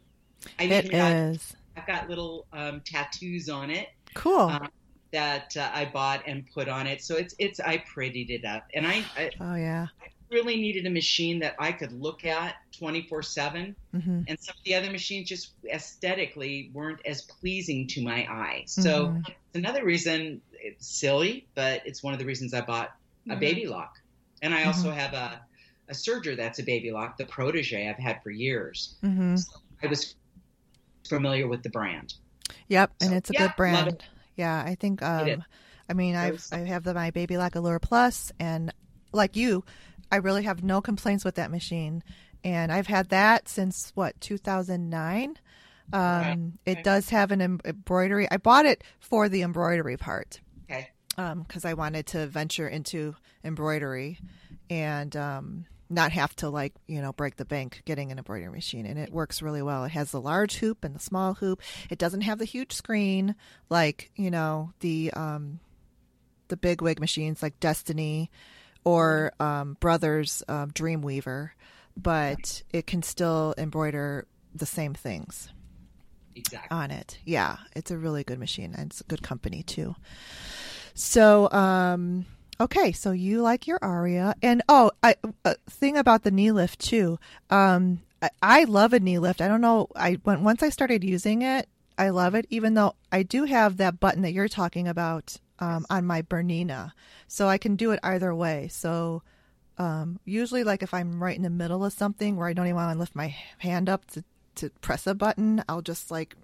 I It even got, is. I've got little um, tattoos on it Cool. um, that uh, I bought and put on it. So it's it's I prettied it up, and I, I oh, yeah. I really needed a machine that I could look at twenty four seven. hmm And some of the other machines just aesthetically weren't as pleasing to my eye. So Mhm. it's another reason. It's silly, but it's one of the reasons I bought a Mhm. baby lock. And I also have a a serger that's a baby lock, the Protege I've had for years. hmm I was familiar with the brand. Yep. And it's a yeah, good brand. Yeah. I think, um, I mean, I've, I have the, my Baby Lock Allure Plus, and like you, I really have no complaints with that machine. And I've had that since what, 2009? Um, Okay. It Okay. does have an embroidery. I bought it for the embroidery part. Okay. because I wanted to venture into embroidery and um, not have to like you know break the bank getting an embroidery machine. And it works really well. It has the large hoop and the small hoop. It doesn't have the huge screen like you know the um, the big wig machines like Destiny or um, Brothers um, Dreamweaver, but it can still embroider the same things Exactly. on it. Yeah, it's a really good machine and it's a good company too. So, um, okay, so you like your Aria, and oh, I, a thing about the knee lift too. Um, I, I love a knee lift. I don't know. I when once I started using it, I love it. Even though I do have that button that you're talking about um, on my Bernina, so I can do it either way. So. Um, usually, like if I'm right in the middle of something where I don't even want to lift my hand up to, to press a button, I'll just like,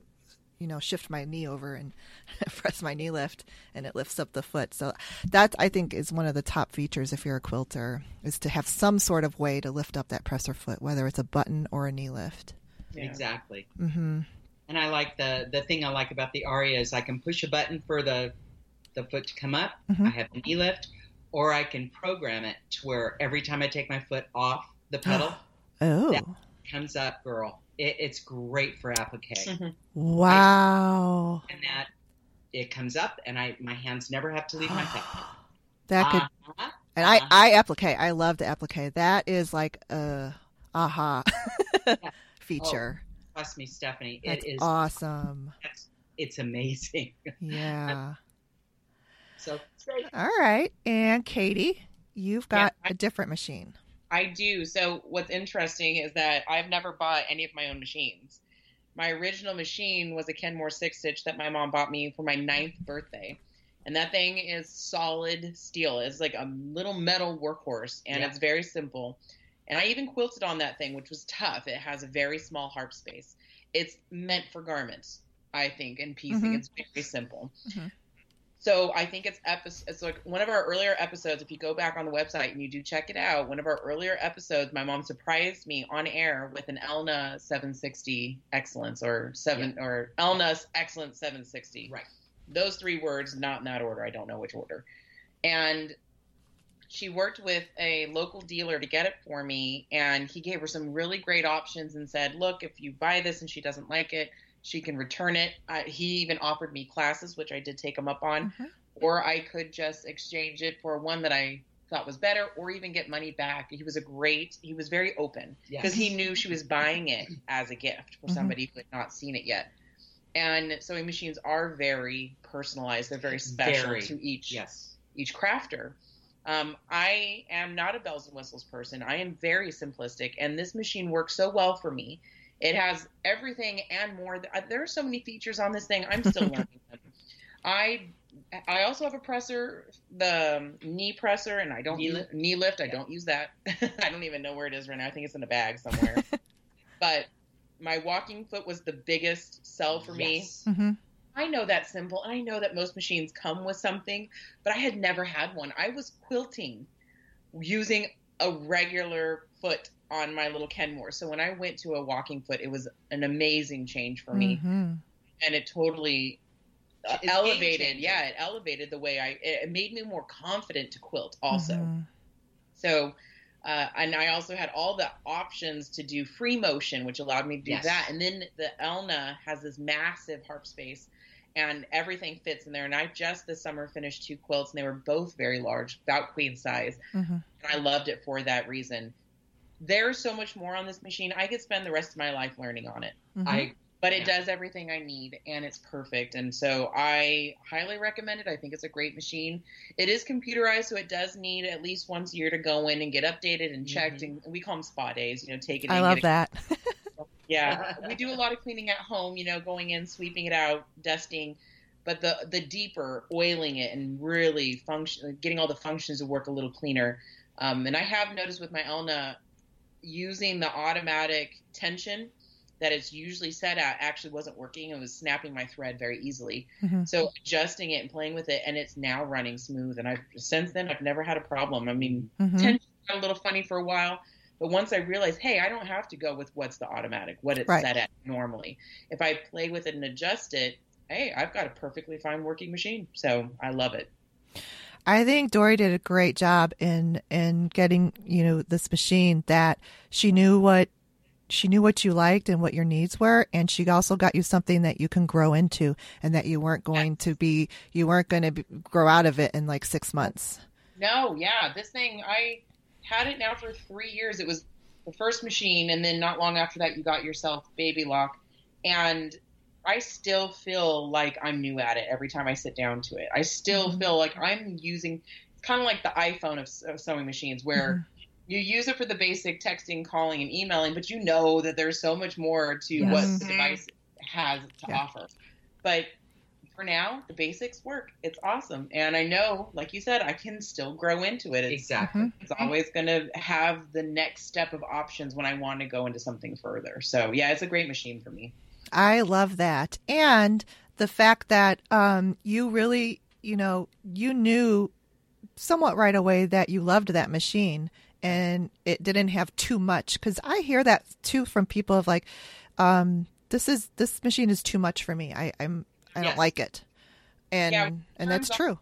you know, shift my knee over and press my knee lift, and it lifts up the foot. So that I think is one of the top features if you're a quilter is to have some sort of way to lift up that presser foot, whether it's a button or a knee lift. Yeah. Exactly. hmm And I like the the thing I like about the Aria is I can push a button for the the foot to come up. Mhm. I have the knee lift, or I can program it to where every time I take my foot off the pedal, Oh, Yeah. it comes up, girl. It, it's great for applique, Mhm. wow! and that it comes up, and I my hands never have to leave my pedal. that could, Uh-huh. and I uh-huh. I applique. I love the applique. That is like a aha feature. trust me, Stephanie, That's it is awesome. It's, it's amazing. Yeah. so great. All right. And Katie, you've got Yeah, I- a different machine. I do. So what's interesting is that I've never bought any of my own machines. My original machine was a Kenmore six stitch that my mom bought me for my ninth birthday. And that thing is solid steel. It's like a little metal workhorse and Yeah. it's very simple. And I even quilted on that thing, which was tough. It has a very small harp space. It's meant for garments, I think, and piecing. Mhm. It's very simple. Mhm. So I think it's episode. It's like one of our earlier episodes. If you go back on the website and you do check it out, one of our earlier episodes, my mom surprised me on air with an Elna 760 Excellence or seven or Elna Excellence 760. Right. Those three words, not in that order. I don't know which order. And she worked with a local dealer to get it for me, and he gave her some really great options and said, "Look, if you buy this and she doesn't like it." She can return it. Uh, he even offered me classes, which I did take him up on Mhm. or I could just exchange it for one that I thought was better, or even get money back. He was a great. He was very open Yes. because he knew she was buying it as a gift for Mhm. somebody who had not seen it yet. And sewing machines are very personalized. They're very special Very. to each Yes. each crafter. Um, I am not a bells and whistles person. I am very simplistic, and this machine works so well for me. It has everything and more. There are so many features on this thing. I'm still learning them. I I also have a presser, the um, knee presser, and I don't Knee use lift? knee lift. I don't use that. I don't even know where it is right now. I think it's in a bag somewhere. but my walking foot was the biggest sell for me. Yes. hmm I know that's simple. And I know that most machines come with something, but I had never had one. I was quilting using a regular foot on my little Kenmore. So when I went to a walking foot, it was an amazing change for me, hmm and it totally uh, It's elevated. Yeah, it elevated the way I. It made me more confident to quilt. Also, Mhm. so. Uh, and I also had all the options to do free motion, which allowed me to do Yes. that. And then the Elna has this massive harp space, and everything fits in there. And I just this summer finished two quilts, and they were both very large, about queen size. Mhm. And I loved it for that reason. There's so much more on this machine. I could spend the rest of my life learning on it, Mhm. I but it Yeah. does everything I need, and it's perfect. And so I highly recommend it. I think it's a great machine. It is computerized, so it does need at least once a year to go in and get updated and checked. And we call them spa days. You know, take it. I in, love get it that. yeah, we do a lot of cleaning at home. You know, going in, sweeping it out, dusting. But the the deeper oiling it and really function, getting all the functions to work a little cleaner. Um, and I have noticed with my Elna using the automatic tension that it's usually set at actually wasn't working. It was snapping my thread very easily. Mhm. So adjusting it and playing with it, and it's now running smooth. And I've since then I've never had a problem. I mean, Mhm. tension got a little funny for a while, but once I realized, hey, I don't have to go with what's the automatic, what it's Right. set at normally. If I play with it and adjust it, hey, I've got a perfectly fine working machine. So I love it. I think Dory did a great job in in getting you know this machine that she knew what she knew what you liked and what your needs were, and she also got you something that you can grow into, and that you weren't going to be you weren't going to be, grow out of it in like six months. No, yeah, this thing I had it now for three years. It was the first machine, and then not long after that, you got yourself Baby Lock, and I still feel like I'm new at it every time I sit down to it. I still Mhm. feel like I'm using. It's kind of like the iPhone of, of sewing machines, where you use it for the basic texting, calling, and emailing, but you know that there's so much more to Yes. what the Mhm. device has to Yeah. offer. But for now, the basics work. It's awesome, and I know, like you said, I can still grow into it. It's, exactly. Mhm. it's always going to have the next step of options when I want to go into something further. So yeah, it's a great machine for me. I love that. And the fact that um, you really, you know, you knew somewhat right away that you loved that machine and it didn't have too much. Because I hear that too from people of like, um, this is this machine is too much for me. I, I'm I don't Yes. like it. And Yeah, and that's true.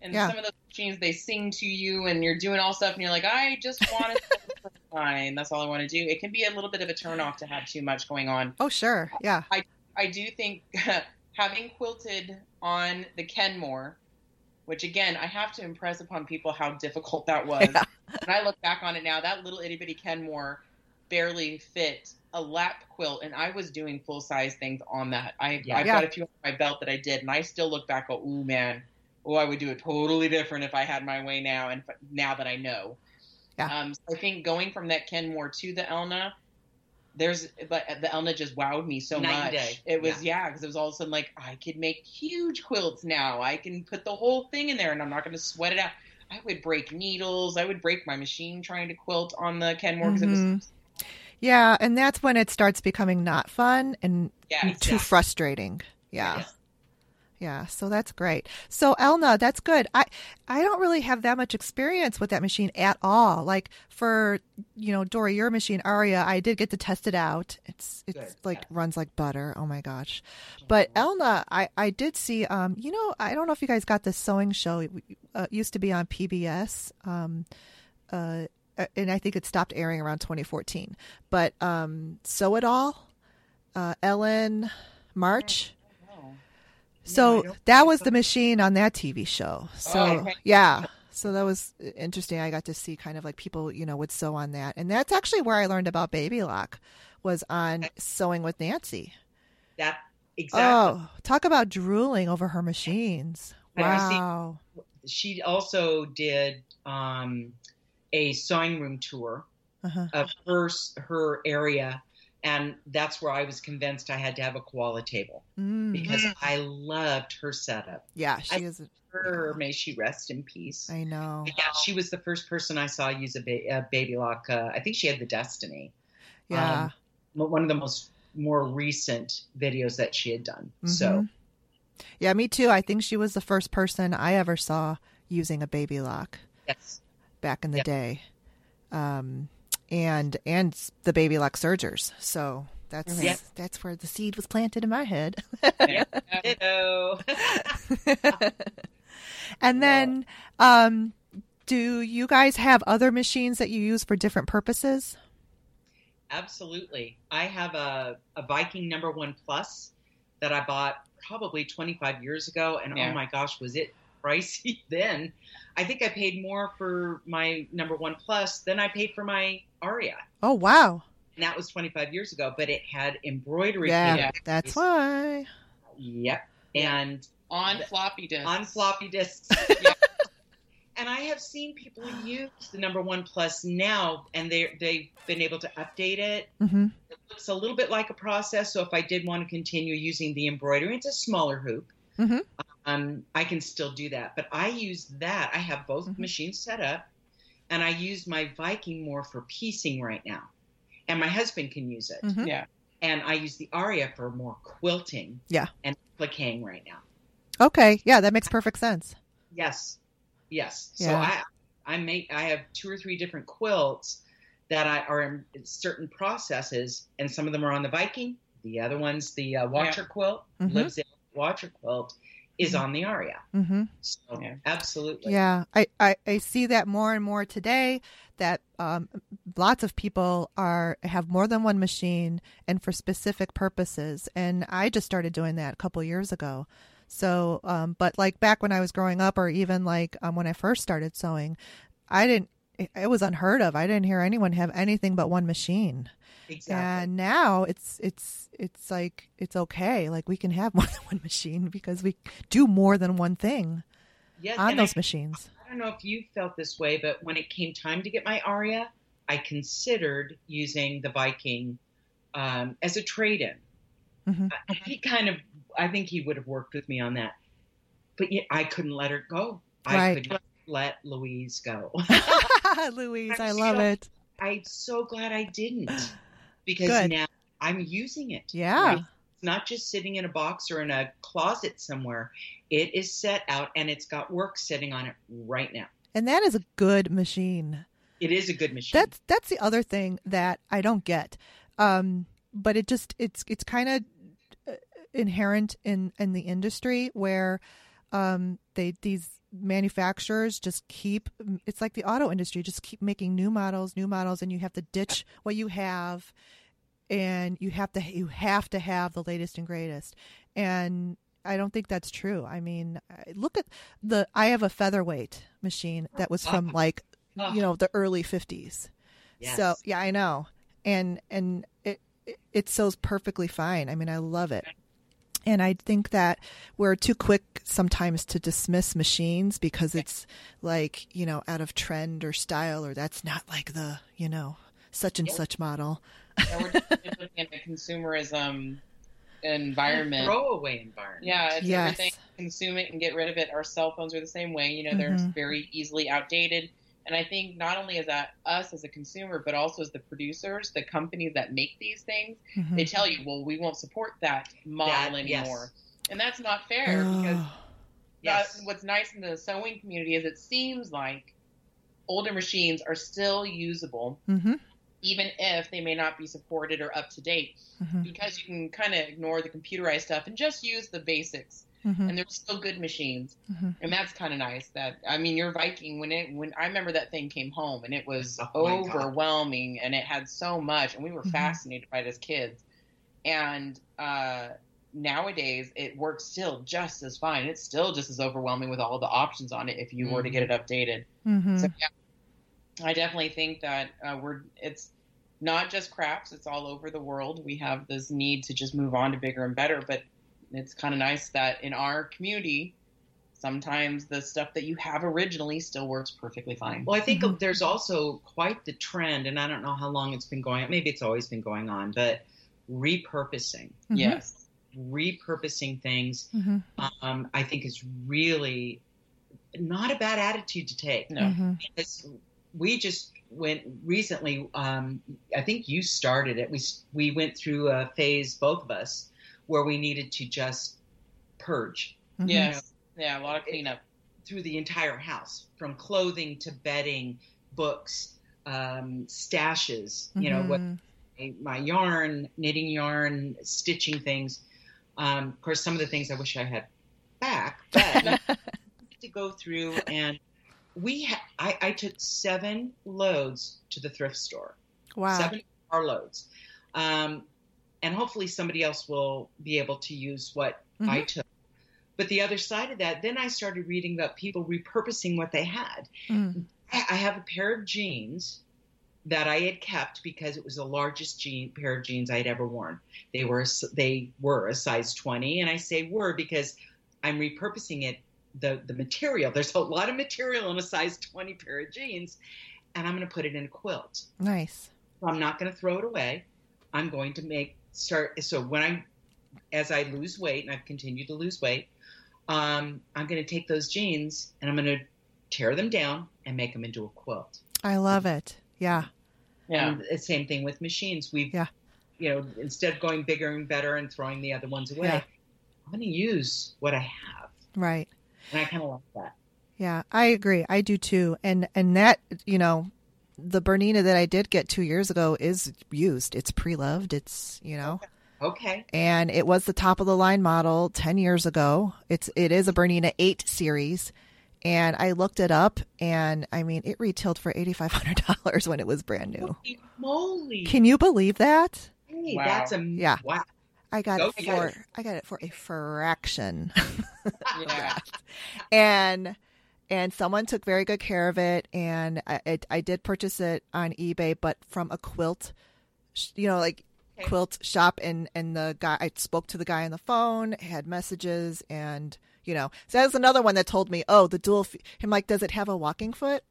And Yeah. some of those machines, they sing to you, and you're doing all stuff, and you're like, I just want to fine. That's all I want to do. It can be a little bit of a turnoff to have too much going on. Oh sure. Yeah. I I do think having quilted on the Kenmore, which again I have to impress upon people how difficult that was. Yeah. When I look back on it now, that little itty bitty Kenmore, barely fit a lap quilt, and I was doing full size things on that. I Yeah. I've Yeah. got a few on my belt that I did, and I still look back. oh, ooh man, oh I would do it totally different if I had my way now, and if, now that I know. Yeah. Um, so I think going from that Kenmore to the Elna, there's but the Elna just wowed me so Night and much. day. It was yeah, because it was all of a sudden like I could make huge quilts now. I can put the whole thing in there, and I'm not going to sweat it out. I would break needles. I would break my machine trying to quilt on the Kenmore because it was Mhm. Yeah, and that's when it starts becoming not fun and yeah. too exactly. frustrating. Yeah. Yes. Yeah, so that's great. So Elna, that's good. I I don't really have that much experience with that machine at all. Like for you know Dory, your machine Aria, I did get to test it out. It's it's Good, like yeah. runs like butter. Oh my gosh! But Elna, I I did see. Um, you know, I don't know if you guys got this sewing show. It uh, used to be on PBS. Um, uh, and I think it stopped airing around 2014. But um, Sew It All, uh, Ellen March. So don't that was so. the machine on that TV show. So Oh, okay. yeah, so that was interesting. I got to see kind of like people, you know, would sew on that, and that's actually where I learned about Baby Lock was on sewing with Nancy. That exactly. Oh, talk about drooling over her machines! And I see- Wow. She also did um, a sewing room tour Uh-huh. of her her area, and that's where I was convinced I had to have a koala table Mm. because I loved her setup. Yeah, she I- is. Her, may she rest in peace. I know. But yeah, she was the first person I saw use a, ba- a baby lock. Uh, I think she had the Destiny. Yeah. Um, one of the most more recent videos that she had done. So Mhm. Yeah, me too. I think she was the first person I ever saw using a baby lock yes, back in the Yeah. day. Um, and and the baby lock sergers. So that's Yeah. that's where the seed was planted in my head. And then um do you guys have other machines that you use for different purposes? Absolutely. I have a, a Viking number one plus that I bought probably 25 years ago. And Yeah. oh my gosh, was it pricey then? I think I paid more for my number one plus than I paid for my Aria. Oh wow. And that was 25 years ago, but it had embroidery. Yeah, Yeah. that's why. Yep. And on floppy disks. on floppy disks. Yeah. And I have seen people use the number one plus now, and they they've been able to update it. hmm It looks a little bit like a process. So if I did want to continue using the embroidery, it's a smaller hoop. Mhm. Um, I can still do that. But I use that. I have both Mhm. machines set up, and I use my Viking more for piecing right now. And my husband can use it. Mhm. Yeah. And I use the Aria for more quilting. Yeah. And pliquing right now. Okay, yeah, that makes perfect sense. Yes, yes. So I, I make, I have two or three different quilts that I are in certain processes, and some of them are on the Viking. The other ones, the uh, Watcher quilt, Mhm. lives in Watcher quilt, is on the Aria. hmm So Yeah. absolutely, Yeah, I, I, I see that more and more today. That um, lots of people are have more than one machine and for specific purposes. And I just started doing that a couple years ago. So, um, but like back when I was growing up, or even like um, when I first started sewing, I didn't. It, it was unheard of. I didn't hear anyone have anything but one machine. Exactly. And now it's it's it's like it's okay. Like we can have more than one machine because we do more than one thing yes, on and I, those machines. I don't know if you felt this way, but when it came time to get my Aria, I considered using the Viking um, as a trade-in. Mhm. Uh, He kind of, I think he would have worked with me on that, but yet I couldn't let her go. I could not let Louise go. Louise, I I'm love so- it. I'm so glad I didn't because Good. now I'm using it. Yeah. It's not just sitting in a box or in a closet somewhere. It is set out and it's got work sitting on it right now. And that is a good machine. It is a good machine. That's that's the other thing that I don't get. Um but it just it's it's kind of inherent in in the industry where um they these manufacturers just keep it's like the auto industry just keep making new models new models and you have to ditch what you have and you have to you have to have the latest and greatest and I don't think that's true. I mean, look at the I have a featherweight machine that was from like you know the early 50s. Yes. So, yeah, I know. and and it it sews perfectly fine. I mean, I love it. And I think that we're too quick sometimes to dismiss machines because it's like, you know, out of trend or style or that's not like the, you know, such and such model. Yeah, we're just living in a consumerism environment. Throwaway environment. Yeah, it's Yes. everything. Consume it and get rid of it. Our cell phones are the same way. You know, they're Mhm. very easily outdated. And I think not only as that us as a consumer, but also as the producers, the companies that make these things, Mhm. they tell you, well, we won't support that model That- yes. anymore. And that's not fair because Oh, Yes. that- what's nice in the sewing community is it seems like older machines are still usable, mhm, even if they may not be supported or up to date, mhm, because you can kind of ignore the computerized stuff and just use the basics. Mhm, And they're still good machines, mhm. and that's kind of nice. That I mean, your Viking when it when I remember that thing came home and it was Oh my God. overwhelming and it had so much, and we were Mhm. fascinated by it as kids. And uh, nowadays, it works still just as fine. It's still just as overwhelming with all the options on it if you were to get it updated. Mhm. So yeah, I definitely think that uh, we're it's not just crafts; it's all over the world. We have this need to just move on to bigger and better, but it's kind of nice that in our community, sometimes the stuff that you have originally still works perfectly fine. Well, I think Mhm. there's also quite the trend, and I don't know how long it's been going on. Maybe it's always been going on, but repurposing, Mhm. Yes. repurposing things, Mhm. um, I think is really not a bad attitude to take. No. Mhm. Because we just went recently. Um, I think you started it. We we went through a phase, both of us, where we needed to just purge Mhm. Yes. Yeah. A lot of cleanup. through the entire house, from clothing to bedding, books, um, stashes. You know what Mhm. my, my yarn, knitting yarn, stitching things. Um, of course, some of the things I wish I had back, but to go through and we ha- I, I took seven loads to the thrift store, Wow. seven car loads, um, and hopefully somebody else will be able to use what I Mhm. took. But the other side of that, then I started reading about people repurposing what they had. Mm. I I have a pair of jeans that I had kept because it was the largest jean, pair of jeans I had ever worn. They were they were a size 20, and I say were because I'm repurposing it. The the material there's a lot of material in a size 20 pair of jeans, and I'm going to put it in a quilt. Nice. So I'm not going to throw it away. I'm going to make start. So when I, as I lose weight, and I've continued to lose weight, um, I'm going to take those jeans and I'm going to tear them down and make them into a quilt. I love it. Yeah. Yeah. And the same thing with machines. We've, Yeah. you know, instead of going bigger and better and throwing the other ones away, Yeah. I'm going to use what I have, Right. and I kind of like that. Yeah, I agree. I do too. And and that, you know, the Bernina that I did get 2 years ago is used. It's pre-loved. It's, you know, Okay. and it was the top of the line model 10 years ago. It's it is a Bernina 8 series. And I looked it up and I mean, it retailed for $8500 when it was brand new. Holy moly! Can you believe that? hey, Wow. that's a Yeah. Wow. I got Go it figure. for I got it for a fraction. Yeah. and and someone took very good care of it and I, it, I did purchase it on ebay but from a quilt you know like Okay. quilt shop and and the guy i spoke to the guy on the phone had messages and you know so that's another one that told me oh the dual fe-. i'm like does it have a walking foot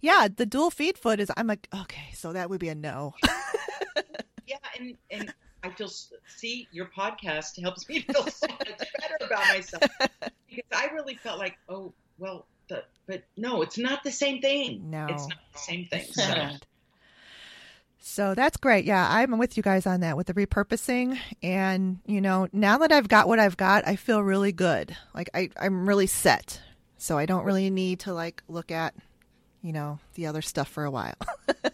yeah the dual feed foot is i'm like okay so that would be a no Yeah, and and I feel see your podcast helps me feel so much better about myself because I really felt like oh well, the, but no, it's not the same thing. No. it's not the same thing. So. So that's great. Yeah, I'm with you guys on that with the repurposing. And, you know, now that I've got what I've got, I feel really good. Like I, I'm really set. So I don't really need to like look at, you know, the other stuff for a while.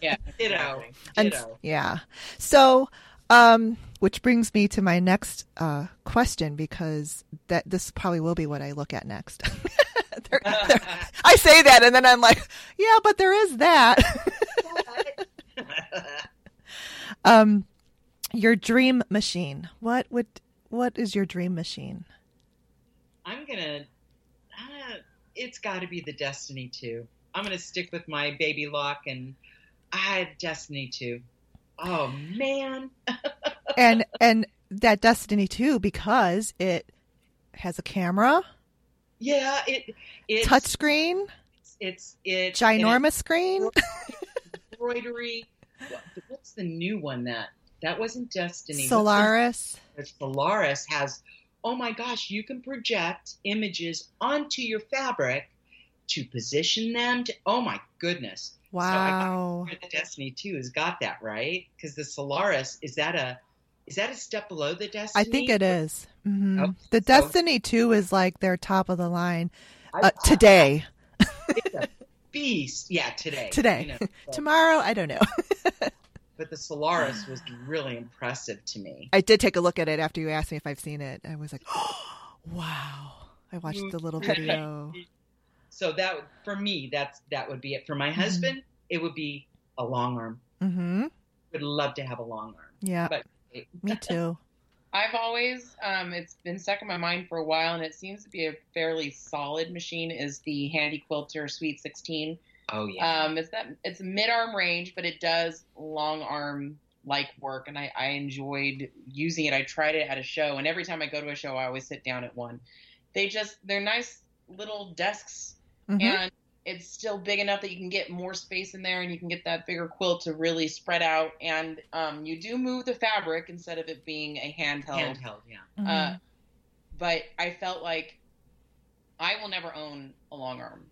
Yeah. Ditto. exactly. And- Ditto. yeah. So, um, which brings me to my next uh, question because that this probably will be what I look at next. There- there- I say that and then I'm like, yeah, but there is that. Um, your dream machine. What would what is your dream machine? I'm gonna. Uh, it's got to be the Destiny two. I'm gonna stick with my baby lock and I had Destiny two. Oh man. and and that Destiny too because it has a camera, Yeah, it it's touchscreen, It's it's ginormous screen. embroidery. What's the new one that that wasn't Destiny? Solaris. It's Solaris has. Oh my gosh, you can project images onto your fabric to position them. To oh my goodness. Wow. The Destiny Two has got that right because the Solaris is that a is that a step below the Destiny? I think it is. Hmm Oh, the so- Destiny 2 is like their top of the line I- uh, today. it's a beast. Yeah, today. Today. you know, but- Tomorrow, I don't know. but the Solaris was really impressive to me. I did take a look at it after you asked me if I've seen it. I was like, wow. I watched the little video. So that for me, that's that would be it. For my Mm-hmm. husband, it would be a long arm. Mm-hmm. Would love to have a long arm. Yeah, But me too. I've always, um, it's been stuck in my mind for a while, and it seems to be a fairly solid machine. Is the Handi Quilter Sweet 16? oh yeah, Um, it's that it's mid arm range, but it does long arm like work, and I, I enjoyed using it. I tried it at a show, and every time I go to a show, I always sit down at one. They just they're nice little desks, Mhm. and it's still big enough that you can get more space in there, and you can get that bigger quilt to really spread out. And um, you do move the fabric instead of it being a handheld handheld. Yeah, Mhm. uh, but I felt like I will never own a long arm.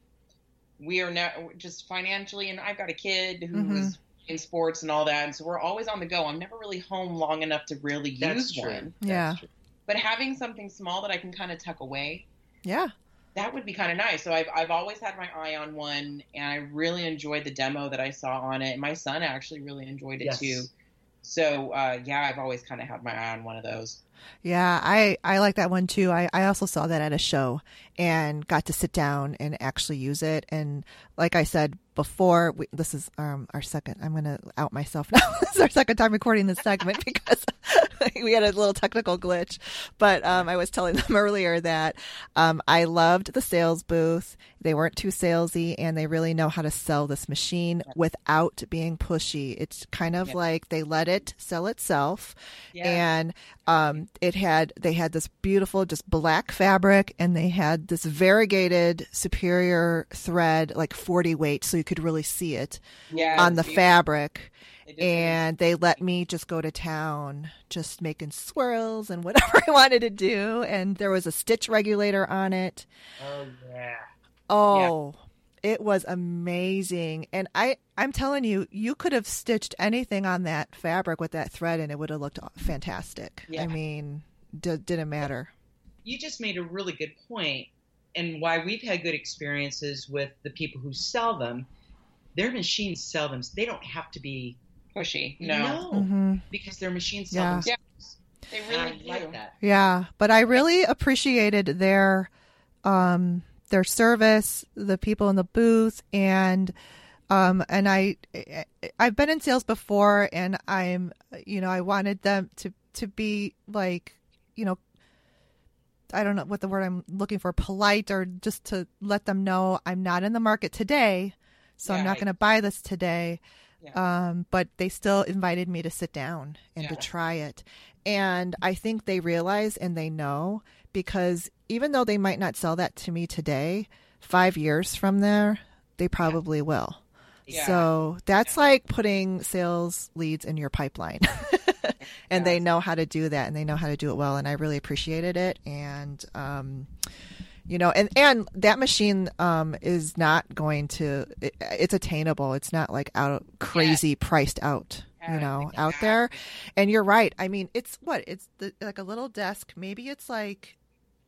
We are now just financially, and I've got a kid who Mhm. is in sports and all that, and so we're always on the go. I'm never really home long enough to really that's use true. one. That's Yeah. true. But having something small that I can kind of tuck away, yeah. That would be kind of nice. So I've I've always had my eye on one, and I really enjoyed the demo that I saw on it. And My son actually really enjoyed it Yes. too. So uh, yeah, I've always kind of had my eye on one of those. Yeah, I, I like that one too. I, I also saw that at a show and got to sit down and actually use it. And like I said before, we, this is um, our second, I'm going to out myself now. this is our second time recording this segment because we had a little technical glitch. But um, I was telling them earlier that um, I loved the sales booth. They weren't too salesy and they really know how to sell this machine without being pushy. It's kind of like they let it sell itself Yeah. and um, it had they had this beautiful just black fabric and they had this variegated superior thread like 40 weight so you could really see it yeah, on the it's- fabric and they let me just go to town just making swirls and whatever i wanted to do and there was a stitch regulator on it Oh yeah. Oh, it was amazing. And I, I'm telling you, you could have stitched anything on that fabric with that thread and it would have looked fantastic. Yeah. I mean, d- didn't matter. You just made a really good point, and why we've had good experiences with the people who sell them. Their machines sell them. They don't have to be pushy. No, hmm because their machines sell Yeah. themselves. they And really I like that. Yeah. But I really appreciated their, um, their service, the people in the booth and, um, and I, I've been in sales before and I'm, you know, I wanted them to, to be like, you know, I don't know what the word I'm looking for, polite or just to let them know I'm not in the market today. So I'm not I- going to buy this today. Yeah. Um, but they still invited me to sit down and to try it. And I think they realize and they know because even though they might not sell that to me today, five years from there, they probably will. Yeah. So that's like putting sales leads in your pipeline. and they know how to do that and they know how to do it well. And I really appreciated it. And, um, you know, and, and that machine, um, is not going to, it, it's attainable. It's not like out crazy priced out, you know, out there. And you're right. I mean, it's what it's the, like a little desk. Maybe it's like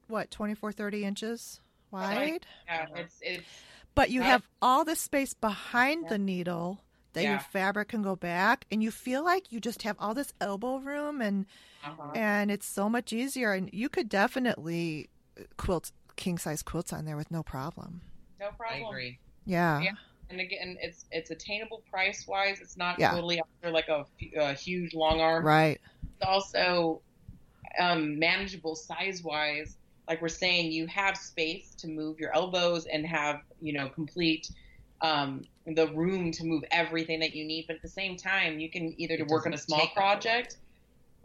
what, 24, 30 inches wide, Yeah, it's it's but you Right. have all this space behind Yeah. the needle that your fabric can go back and you feel like you just have all this elbow room and uh-huh. and it's so much easier and you could definitely quilt king size quilts on there with no problem no problem. I problem. agree. yeah Yeah. And again, it's it's attainable price wise. It's not Yeah. totally after like a, a huge long arm. right It's also um, manageable size wise. Like we're saying, you have space to move your elbows and have you know complete um, the room to move everything that you need. But at the same time, you can either It work on a doesn't small take up a lot. project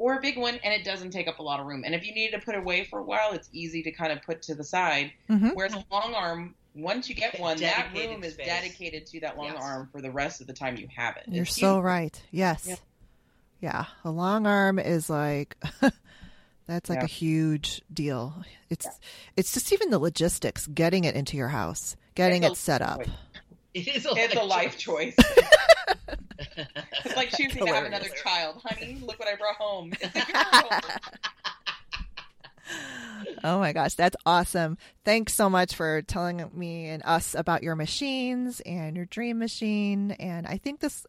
or a big one, and it doesn't take up a lot of room. And if you needed to put it away for a while, it's easy to kind of put to the side. Mhm. Whereas a long arm, once you get one, that Dedicated room is dedicated to that long Yes. arm for the rest of the time you have it. You're It's so huge. right. Yes. Yeah. Yeah. A long arm is like that's like Yeah. a huge deal. It's it's just even the logistics, getting it into your house, getting it set up. choice. It is a It's a life choice. It's like choosing to have another child. Honey, look what I brought home. It's like, "You're home." Oh my gosh, that's awesome. Thanks so much for telling me and us about your machines and your dream machine. And I think this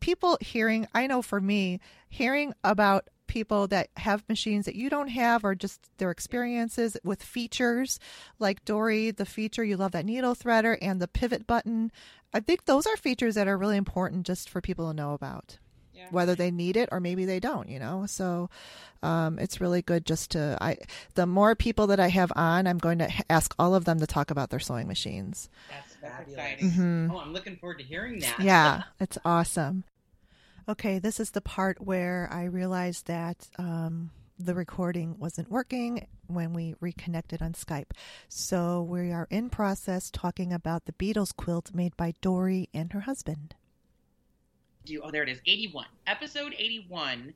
people hearing, I know for me, hearing about people that have machines that you don't have or just their experiences with features like Dory, the feature, you love that needle threader and the pivot button. I think those are features that are really important just for people to know about Yeah. whether they need it or maybe they don't you know so um, it's really good just to i the more people that i have on i'm going to ask all of them to talk about their sewing machines That's That's fabulous. exciting. hmm Oh, I'm looking forward to hearing that. yeah it's awesome okay this is the part where i realized that um, the recording wasn't working when we reconnected on skype. So we are in process talking about the beatles quilt made by dory and her husband. Do oh there it is. 81 episode 81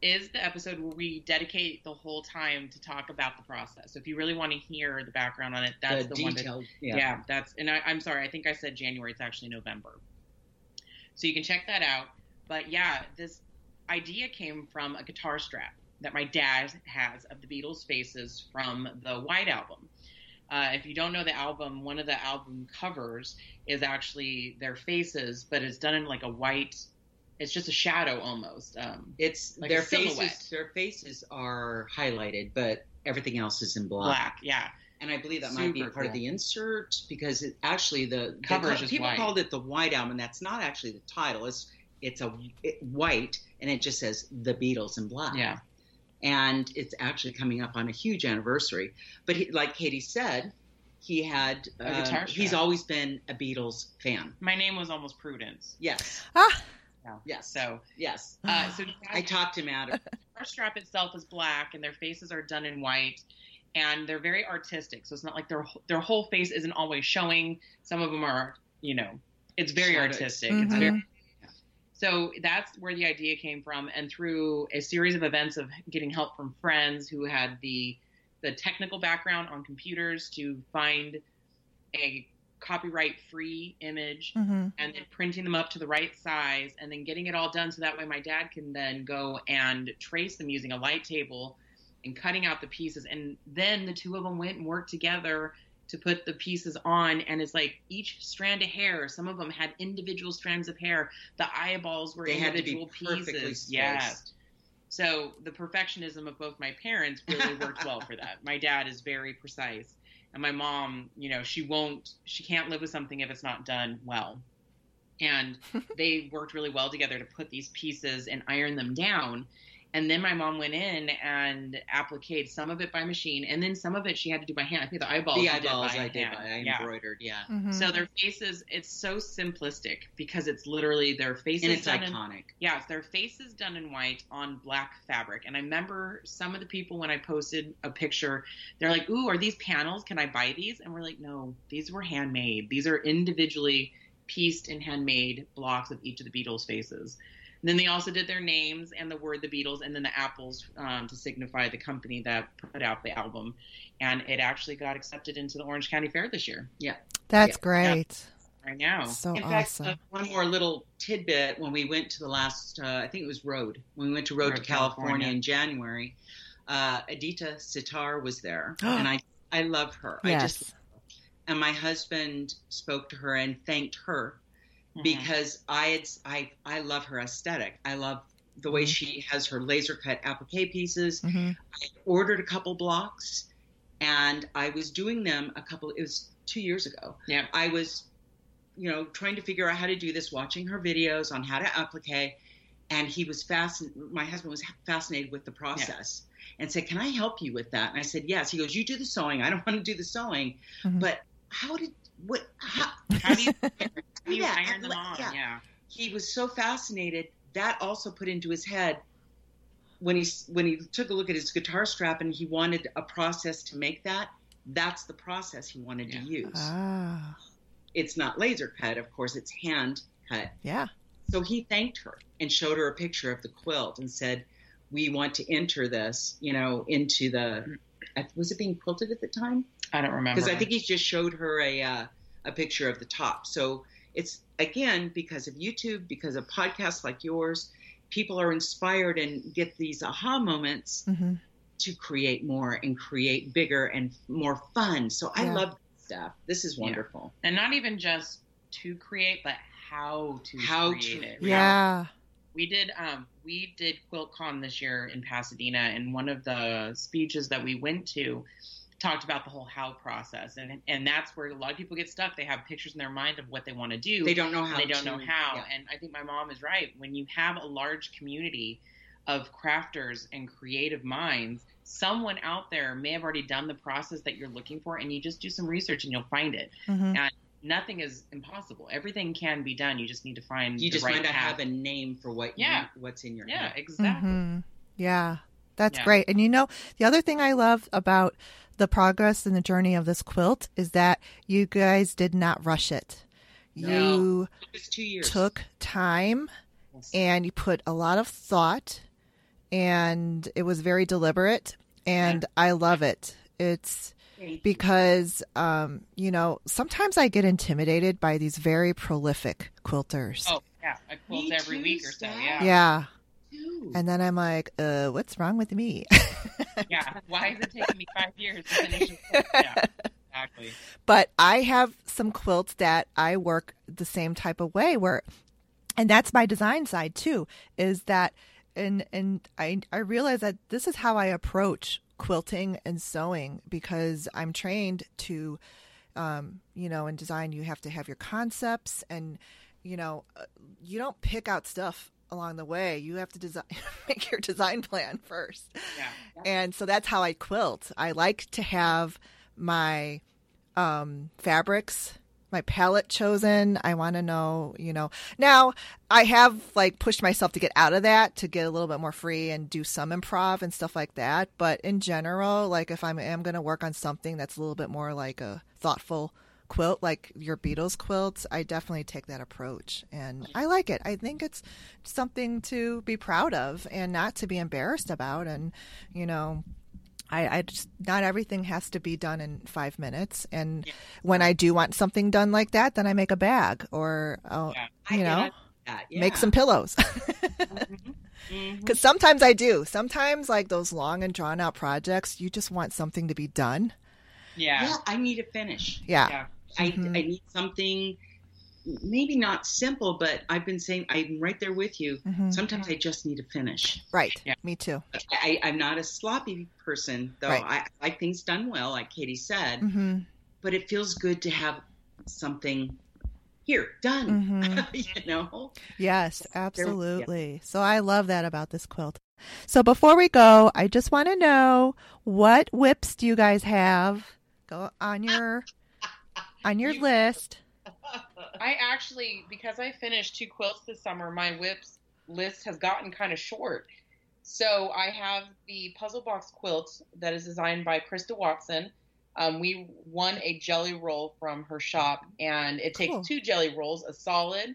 is the episode where we dedicate the whole time to talk about the process. So if you really want to hear the background on it that's the, the, one that yeah. yeah. that's and I, i'm sorry i think i said january it's actually november. So you can check that out but yeah this idea came from a guitar strap that my dad has of the beatles faces from the white album uh, if you don't know the album, one of the album covers is actually their faces, but it's done in like a white. It's just a shadow almost. Um, It's Like their faces. Their faces are highlighted, but everything else is in black. black, yeah. And I believe that might be Super part of the insert because it actually the, Cover is co- just people white. called it the White Album. and That's not actually the title. It's it's a it, white and it just says the Beatles in black. Yeah. and it's actually coming up on a huge anniversary. But he, like Katie said, he had A guitar he's always been a Beatles fan. My name was almost Prudence. Yes, ah yes, So, yes. uh, so I talked him out of guitar strap itself is black, and their faces are done in white, and they're very artistic. So it's not like their their whole face isn't always showing. Some of them are, you know, it's very Shadows. artistic. It's Mhm. very So that's where the idea came from, and through a series of events of getting help from friends who had the the technical background on computers to find a copyright free image hmm and then printing them up to the right size and then getting it all done so that way my dad can then go and trace them using a light table and cutting out the pieces. And then the two of them went and worked together to put the pieces on and it's like each strand of hair some of them had individual strands of hair the eyeballs were they had to be individual perfectly pieces spaced. yes so the perfectionism of both my parents really worked well for that. My dad is very precise, and my mom, you know, she won't, she can't live with something if it's not done well. And they worked really well together to put these pieces and iron them down. And then my mom went in and appliqued some of it by machine, and then some of it she had to do by hand. I think the eyeballs, the she did eyeballs by I did. hand. I yeah. embroidered. Yeah, hmm So their faces, it's so simplistic because it's literally their faces and it's done in iconic. yeah, their faces done in white on black fabric. And I remember some of the people when I posted a picture, they're like, "Ooh, are these panels? Can I buy these?" And we're like, "No, these were handmade. These are individually pieced and handmade blocks of each of the Beatles' faces." And then they also did their names and the word the Beatles, and then the apples um, to signify the company that put out the album. And it actually got accepted into the Orange County Fair this year. Yeah. That's Yeah. great Right now, so In fact, awesome uh, one more little tidbit. When we went to the last, uh, I think it was Road. When we went to Road, Road to to California, California. in January, uh, Edyta Sitar was there, and I I love her. I yes just and my husband spoke to her and thanked her Mhm. because I had I I love her aesthetic. I love the way Mhm. she has her laser cut applique pieces. hmm I ordered a couple blocks, and I was doing them a couple. It was two years ago. Yeah. I was, you know, trying to figure out how to do this, watching her videos on how to applique, and he was fascinated. My husband was fascinated with the process. And said, "Can I help you with that?" And I said, "Yes." He goes, "You do the sewing. I don't want to do the sewing, Mhm. but how did what? How, How do you, how do you Yeah, iron them on? yeah. Yeah. he was so fascinated that also put into his head when he when he took a look at his guitar strap and he wanted a process to make that that's the process he wanted Yeah. to use Ah, it's not laser cut of course it's hand cut yeah. so he thanked her and showed her a picture of the quilt and said we want to enter this you know into the was it being quilted at the time I don't remember. because I think he just showed her a uh, a picture of the top. So it's again because of YouTube, because of podcasts like yours, people are inspired and get these aha moments hmm to create more and create bigger and more fun. So I Yeah. love this stuff. This is wonderful. and not even just to create, but how to How create to- it. Yeah. We did um we did QuiltCon this year in Pasadena and one of the speeches that we went to talked about the whole how process and and that's where a lot of people get stuck. They have pictures in their mind of what they want to do. They don't know how. and they don't to- know how. yeah. And I think my mom is right. When you have a large community of crafters and creative minds, someone out there may have already done the process that you're looking for, and you just do some research and you'll find it. hmm Nothing is impossible. Everything can be done. You just need to find You the just right might not path. have a name for what Yeah. you, what's in your yeah, head. exactly. hmm Yeah, that's Yeah. great. And you know, the other thing I love about the progress and the journey of this quilt is that you guys did not rush it. No. You It was two years. took time Yes. and you put a lot of thought and it was very deliberate and I love it. It's because um, you know, sometimes I get intimidated by these very prolific quilters. Oh yeah, I quilt Me every week or so. Yeah. yeah. Too. And then I'm like, uh, what's wrong with me? yeah. Why is it taking me five years to finish? a quilt? Yeah, exactly. but I have some quilts that I work the same type of way where and that's my design side too is that and and I I realize that this is how I approach quilting and sewing because I'm trained to um you know in design you have to have your concepts and you know uh, you don't pick out stuff along the way you have to design make your design plan first Yeah. and so that's how I quilt. I like to have my um, fabrics, my palette chosen. I want to know, you know. Now I have like pushed myself to get out of that to get a little bit more free and do some improv and stuff like that. But in general, like if I'm am going to work on something that's a little bit more like a thoughtful quilt like your Beatles quilts, I definitely take that approach and I like it. I think it's something to be proud of and not to be embarrassed about and you know I, I just not everything has to be done in five minutes and Yeah. when I do want something done like that then I make a bag or I'll, Yeah. You know it. That, make some pillows Mhm. because sometimes I do sometimes like those long and drawn out projects you just want something to be done Yeah. Yeah, I need a finish. yeah, Yeah. I, Mhm. I need something maybe not simple, but I've been saying I'm right there with you. Mhm. Sometimes I just need to finish. right Yeah. me too I, I'm not a sloppy person, though. Right. I, I like things done well, like Katie said, hmm but it feels good to have something here done. Mhm. you know? Yes, yeah. absolutely. So I love that about this quilt. So before we go, I just want to know what WIPs do you guys have? Go on your on your You- list. I actually, because I finished two quilts this summer, my WIPs list has gotten kind of short. So I have the puzzle box quilt that is designed by Krista Watson. Um, we won a jelly roll from her shop, and it takes Cool. two jelly rolls, a solid,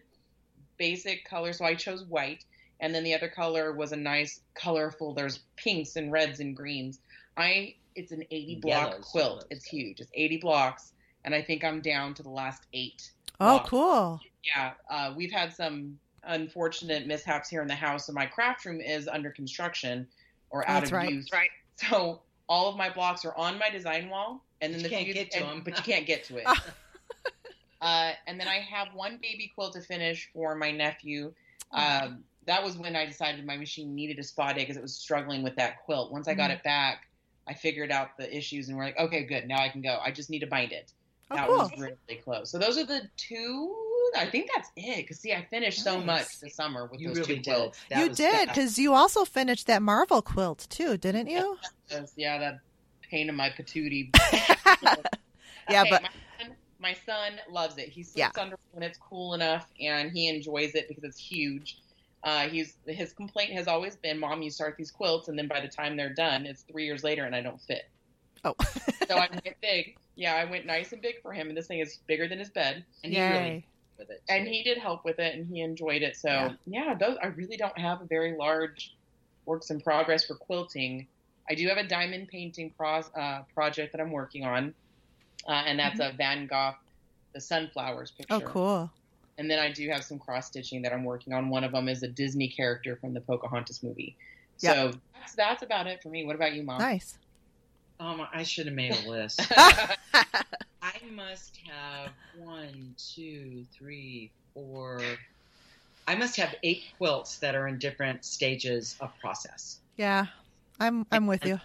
basic color. So I chose white, and then the other color was a nice, colorful. There's pinks and reds and greens. I it's an 80 block Yellows, quilt. yellows. It's huge. It's 80 blocks, and I think I'm down to the last eight. Oh, blocks. cool. Yeah, uh, we've had some unfortunate mishaps here in the house, and my craft room is under construction or out That's of right. use. Right. So all of my blocks are on my design wall, and then You the can't few- get to and- 'em. but you can't get to it. uh, and then I have one baby quilt to finish for my nephew. Um, that was when I decided my machine needed a spa day because it was struggling with that quilt. Once I got Mhm. it back, I figured out the issues, and we're like, okay, good, now I can go. I just need to bind it Oh, that cool. was really close. So those are the two. I think that's it. Because see, I finished so much this summer with You those really two quilts. That you did because you also finished that Marvel quilt too, didn't you? Those- yeah, that pain in my patootie. yeah, Okay, but my son, my son loves it. He sleeps under when it's cool enough, and he enjoys it because it's huge. Uh, he's his complaint has always been, "Mom, you start these quilts, and then by the time they're done, it's three years later, and I don't fit." Oh, so I went big. Yeah, I went nice and big for him, and this thing is bigger than his bed. And he really with it. and he did help with it and he enjoyed it so Yeah. yeah, those i really don't have a very large works in progress for quilting i do have a diamond painting pro- uh, project that i'm working on uh, and that's a van gogh the sunflowers picture oh, cool. and then i do have some cross stitching that i'm working on one of them is a disney character from the pocahontas movie so that's, that's about it for me what about you mom Nice. Um, I should have made a list. I must have one, two, three, four. I must have eight quilts that are in different stages of process. yeah, I'm I'm with you.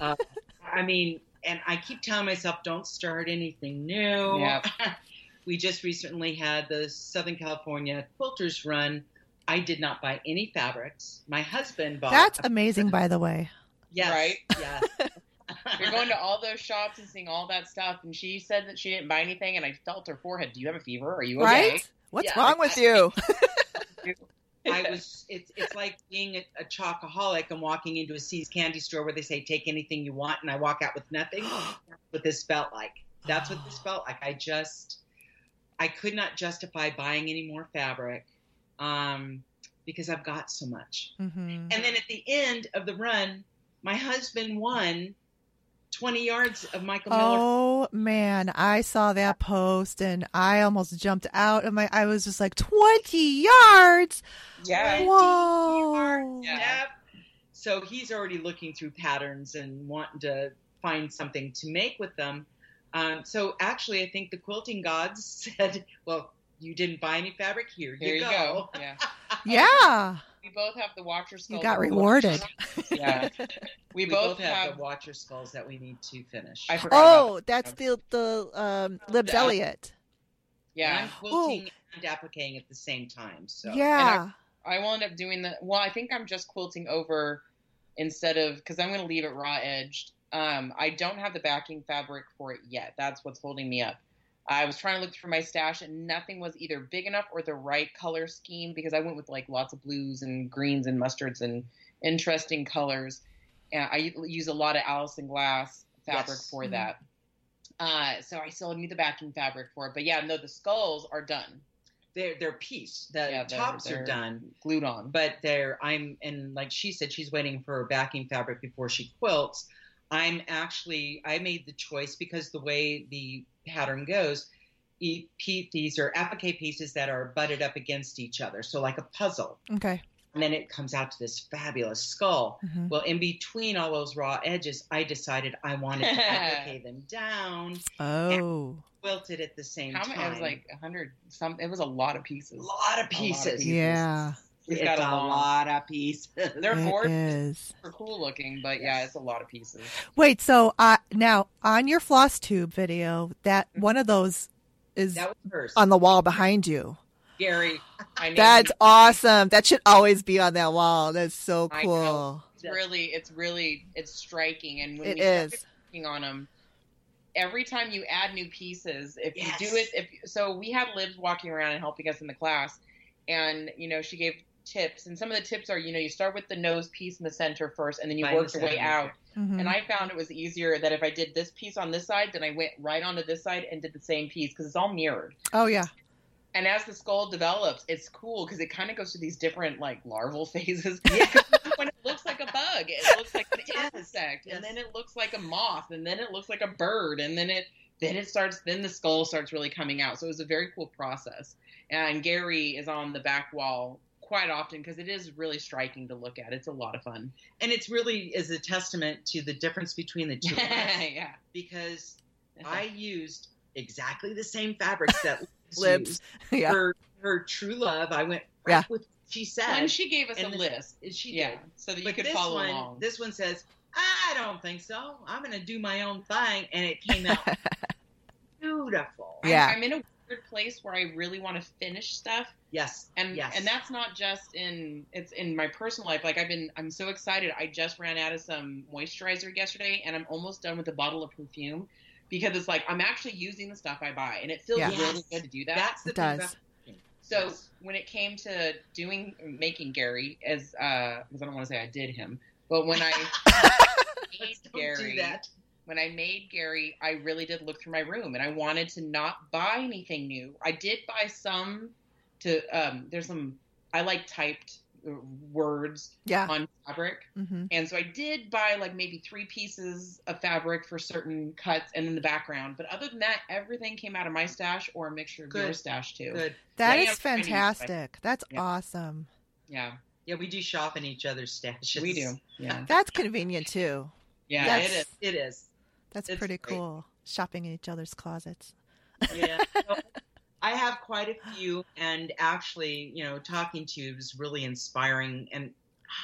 I mean, and I keep telling myself, don't start anything new. Yep. we just recently had the Southern California Quilters Run. I did not buy any fabrics. My husband bought. That's a- amazing, by the way. Yes, Right? Yes. You're going to all those shops and seeing all that stuff, and she said that she didn't buy anything, and I felt her forehead. Do you have a fever? Are you okay? Right? What's Yeah, wrong with I- you? I was. It's it's like being a, a chocoholic and walking into a See's candy store where they say take anything you want, and I walk out with nothing. That's what this felt like. That's what this felt like. I just, I could not justify buying any more fabric, um, because I've got so much. hmm And then at the end of the run, my husband won twenty yards of Michael Miller. Oh man, I saw that post and I almost jumped out of my. I was just like, twenty yards. Yeah. Whoa. Yeah. Yep. So he's already looking through patterns and wanting to find something to make with them. Um, so actually, I think the quilting gods said, "Well, you didn't buy any fabric. Here, Here you go. Yeah. Yeah, We both have the Watcher skulls. you got rewarded. Yeah. We, We, both, both, have, have. the watcher skulls that we need to finish. I forgot. about Oh, that's the the um, Libs Yeah. Elliott. Yeah. I'm quilting and appliquing at the same time. So Yeah. I will end up doing the. Well, I think I'm just quilting over instead of because I'm going to leave it raw edged. Um, I don't have the backing fabric for it yet. That's what's holding me up. I was trying to look for my stash and nothing was either big enough or the right color scheme because I went with like lots of blues and greens and mustards and interesting colors. And I use a lot of Alison Glass fabric Yes. for Mhm. that. Uh, so I still need the backing fabric for it. But yeah, no, the skulls are done, they're they're pieced. The Yeah, they're- tops they're- are done. glued on. but there i'm and like she said she's waiting for backing fabric before she quilts i'm actually i made the choice because the way the pattern goes e- pe- these are applique pieces that are butted up against each other so like a puzzle Okay. and then it comes out to this fabulous skull Mhm. well in between all those raw edges i decided i wanted to applique them down Oh. quilt it at the same How time many? It was like a hundred. Some. It was a lot of pieces. a lot of of pieces pieces. Yeah. It's got a lot of pieces They're It gorgeous. is. Super cool looking, but yeah, it's a lot of pieces. Wait, so uh, now on your floss tube video, that Mm-hmm. one of those is that was hers on the wall behind you. gary That's awesome. That should always be on that wall. That's so cool. it's really, it's really, it's striking. And when It we is. working on them, every time you add new pieces, if Yes. you do it, if so, we had Libs walking around and helping us in the class, and you know, she gave tips, and some of the tips are, you know, you start with the nose piece in the center first, and then you Find work the your way center. out. Mhm. And I found it was easier that if I did this piece on this side, then I went right onto this side and did the same piece because it's all mirrored. oh yeah. And as the skull develops, it's cool because it kind of goes through these different like larval phases. Yeah. when it looks like a bug, it looks like an Yes. insect, Yes. and then it looks like a moth, and then it looks like a bird, and then it then it starts then the skull starts really coming out. So it was a very cool process. And Gary is on the back wall quite often because it is really striking to look at. It's a lot of fun. and it's really is a testament to the difference between the two of us, yeah. because I used exactly the same fabrics that Libs. Yeah. Her her true love. I went right Yeah. with what she said. And she gave us a this- list. she Yeah, did. so that you But could follow one, along. this one says, "I don't think so. I'm going to do my own thing," and it came out beautiful. I'm- Yeah. I'm, in a weird place where I really want to finish stuff, Yes, and yes, and that's not just in it's in my personal life. Like I've been, I'm so excited. I just ran out of some moisturizer yesterday, and I'm almost done with a bottle of perfume. because it's like I'm actually using the stuff I buy, and it feels Yeah. really good to do that. That's the It does. about So Yes. when it came to doing making Gary, as uh, because I don't want to say I did him, but when I made don't Gary, do that. When I made Gary, I really did look through my room, and I wanted to not buy anything new. I did buy some to. Um, there's some I like typed uh, words Yeah. on fabric, hmm and so I did buy like maybe three pieces of fabric for certain cuts and in the background. But other than that, everything came out of my stash or a mixture of Good. your stash too. Good. That Yeah, is yeah, Chinese, fantastic. That's Yeah. awesome. Yeah, Yeah, we do shop in each other's stashes. we do. Yeah, That's convenient too. yeah, That's- it is. It is. That's It's pretty great. cool. Shopping in each other's closets. Yeah. So, I have quite a few, and actually, you know, talking to you was really inspiring. And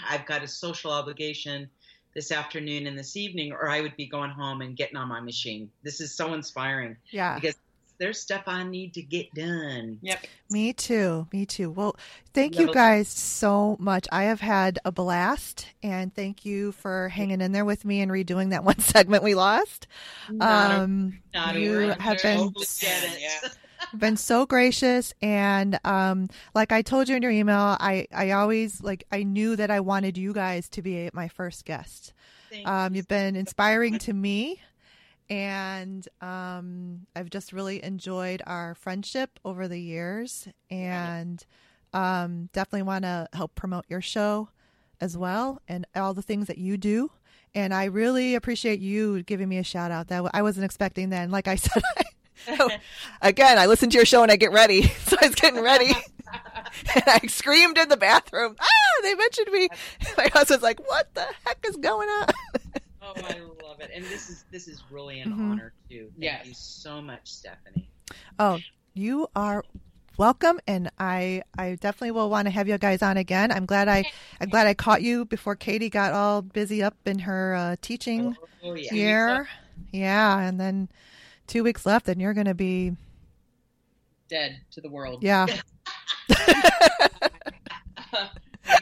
I've got a social obligation this afternoon and this evening, or I would be going home and getting on my machine. This is so inspiring Yeah. because there's stuff I need to get done. Yep. Me too. Me too. Well, thank you Level- guys so much. I have had a blast, and thank you for hanging in there with me and redoing that one segment we lost. Not a- Um, not a you worry. have been Totally get it. Yeah. been so gracious and um like i told you in your email i i always like i knew that i wanted you guys to be my first guest Thank um you you've been inspiring to me and um i've just really enjoyed our friendship over the years and um definitely want to help promote your show as well and all the things that you do and i really appreciate you giving me a shout out that i wasn't expecting that and like i said again, I listen to your show and I get ready. So I was getting ready and I screamed in the bathroom. Ah, they mentioned me. My husband's like, what the heck is going on? Oh, I love it, and this is this is really an Mhm. honor too. Thank Yes. you so much, Stephanie. Oh, you are welcome and I I definitely will want to have you guys on again. I'm glad I I'm glad I caught you before Katie got all busy up in her uh, teaching Oh yeah. year. Yeah, and then 2 weeks left and you're going to be Dead to the world. yeah.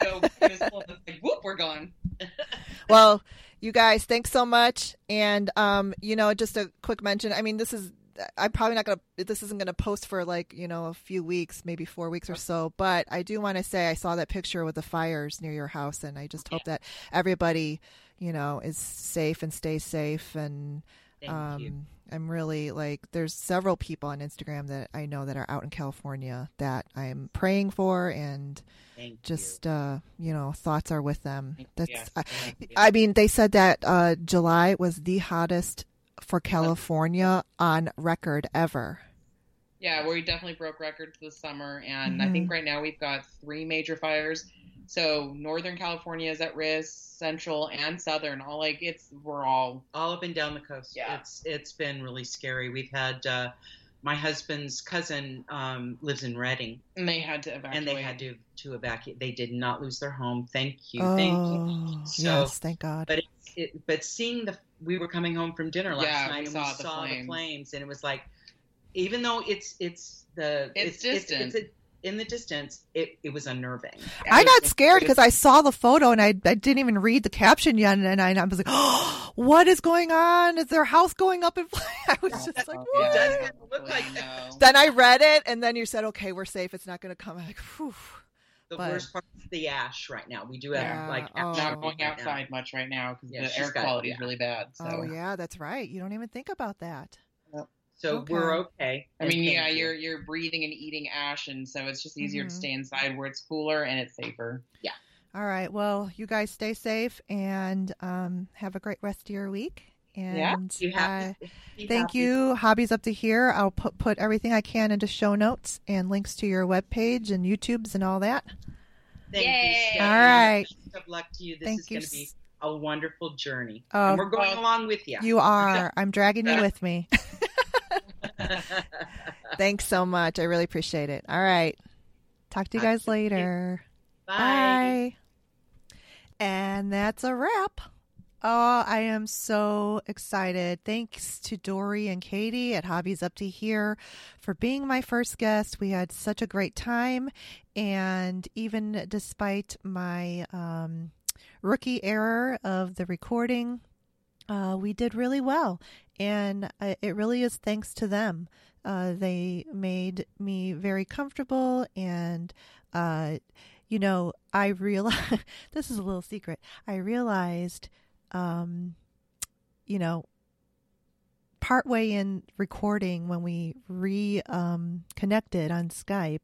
Go this whole- it's like, whoop, we're gone. well, you guys, thanks so much. And um, you know, just a quick mention. I mean, this is I'm probably not gonna. This isn't gonna post for like you know a few weeks, maybe four weeks or so. But I do want to say I saw that picture with the fires near your house, and I just hope that everybody, you know, is safe and stays safe. And Thank um, you. I'm really like, there's several people on Instagram that I know that are out in California that I'm praying for, and Thank just uh, you know, thoughts are with them. That's Yes. I, you. Thank you. I mean, they said that uh, July was the hottest for California on record ever. Yeah, we definitely broke records this summer, and I think right now we've got three major fires. So Northern California is at risk, Central and Southern. All like it's we're all all up and down the coast. Yeah. It's it's been really scary. We've had uh, my husband's cousin um, lives in Redding, and they had to evacuate. and they had to to evacuate. They did not lose their home. Thank you, oh, thank you. So, yes, thank God. But it's, it, but seeing the we were coming home from dinner last Yeah, we night and saw we the saw flames. the flames, and it was like, even though it's it's the It's distant. it's, a, in the distance, it it was unnerving. I got scared because I saw the photo and I, I didn't even read the caption yet, and I, I was like, "Oh, what is going on? Is their house going up in flames?" I was just like, Oh, "What?" It does kinda look like Then I read it, and then you said, "Okay, we're safe. It's not going to come." I'm like, Phew. The But- worst part is the ash right now. We do have Yeah, like oh. ash not going right now. outside much right now because Yeah, the air quality is really bad. Oh, so Oh yeah, that's right. You don't even think about that. So Okay. we're okay. I mean, yeah, you. you're you're breathing and eating ash, and so it's just easier Mhm. to stay inside where it's cooler and it's safer. Yeah. All right. Well, you guys stay safe and um, have a great rest of your week. Yeah, You uh, have to thank happy. you. Hobbies up to here. I'll put put everything I can into show notes and links to your webpage and YouTubes and all that. Thank Yay. you. Stephanie. All right. Best of luck to you. This Thank is going to be a wonderful journey. Oh. and we're going Well, along with you. You are. I'm dragging you with me. Bye. Thanks so much. I really appreciate it. All right. Talk to you guys later. Bye. And that's a wrap. Oh, I am so excited. Thanks to Dory and Katie at Hobbies Up to Here for being my first guest. We had such a great time. And even despite my um, rookie error of the recording, uh, we did really well. And it really is thanks to them. Uh, they made me very comfortable, and uh, you know, I realized this is a little secret. I realized, um, you know, partway in recording when we re um, on Skype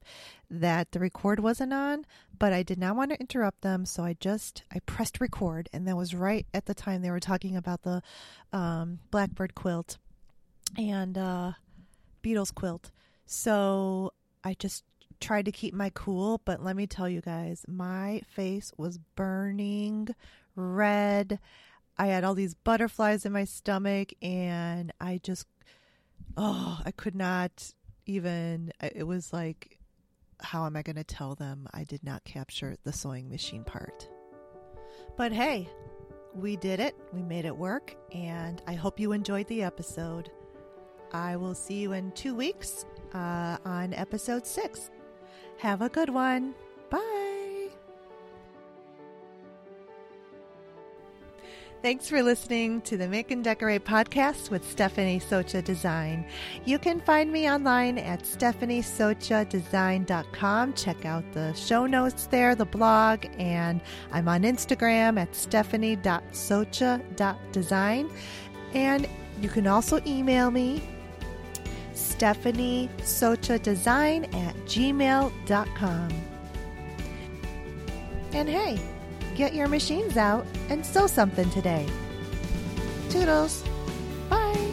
that the record wasn't on, but I did not want to interrupt them, so I just I pressed record, and that was right at the time they were talking about the um, Blackbird quilt and uh, Beatles quilt. So I just tried to keep my cool, but let me tell you guys, my face was burning red. I had all these butterflies in my stomach and I just oh, I could not even it was like how am I going to tell them I did not capture the sewing machine part? But hey, we did it. We made it work and I hope you enjoyed the episode. I will see you in 2 weeks uh, on episode 6. Have a good one. Bye. Thanks for listening to the Make and Decorate podcast with Stephanie Socha Design. You can find me online at stephaniesochadesign.com. Check out the show notes there, the blog, and I'm on Instagram at stephanie.socha.design. And you can also email me Stephanie Socha Design at gmail.com. And hey, Get your machines out and sew something today. Toodles. Bye.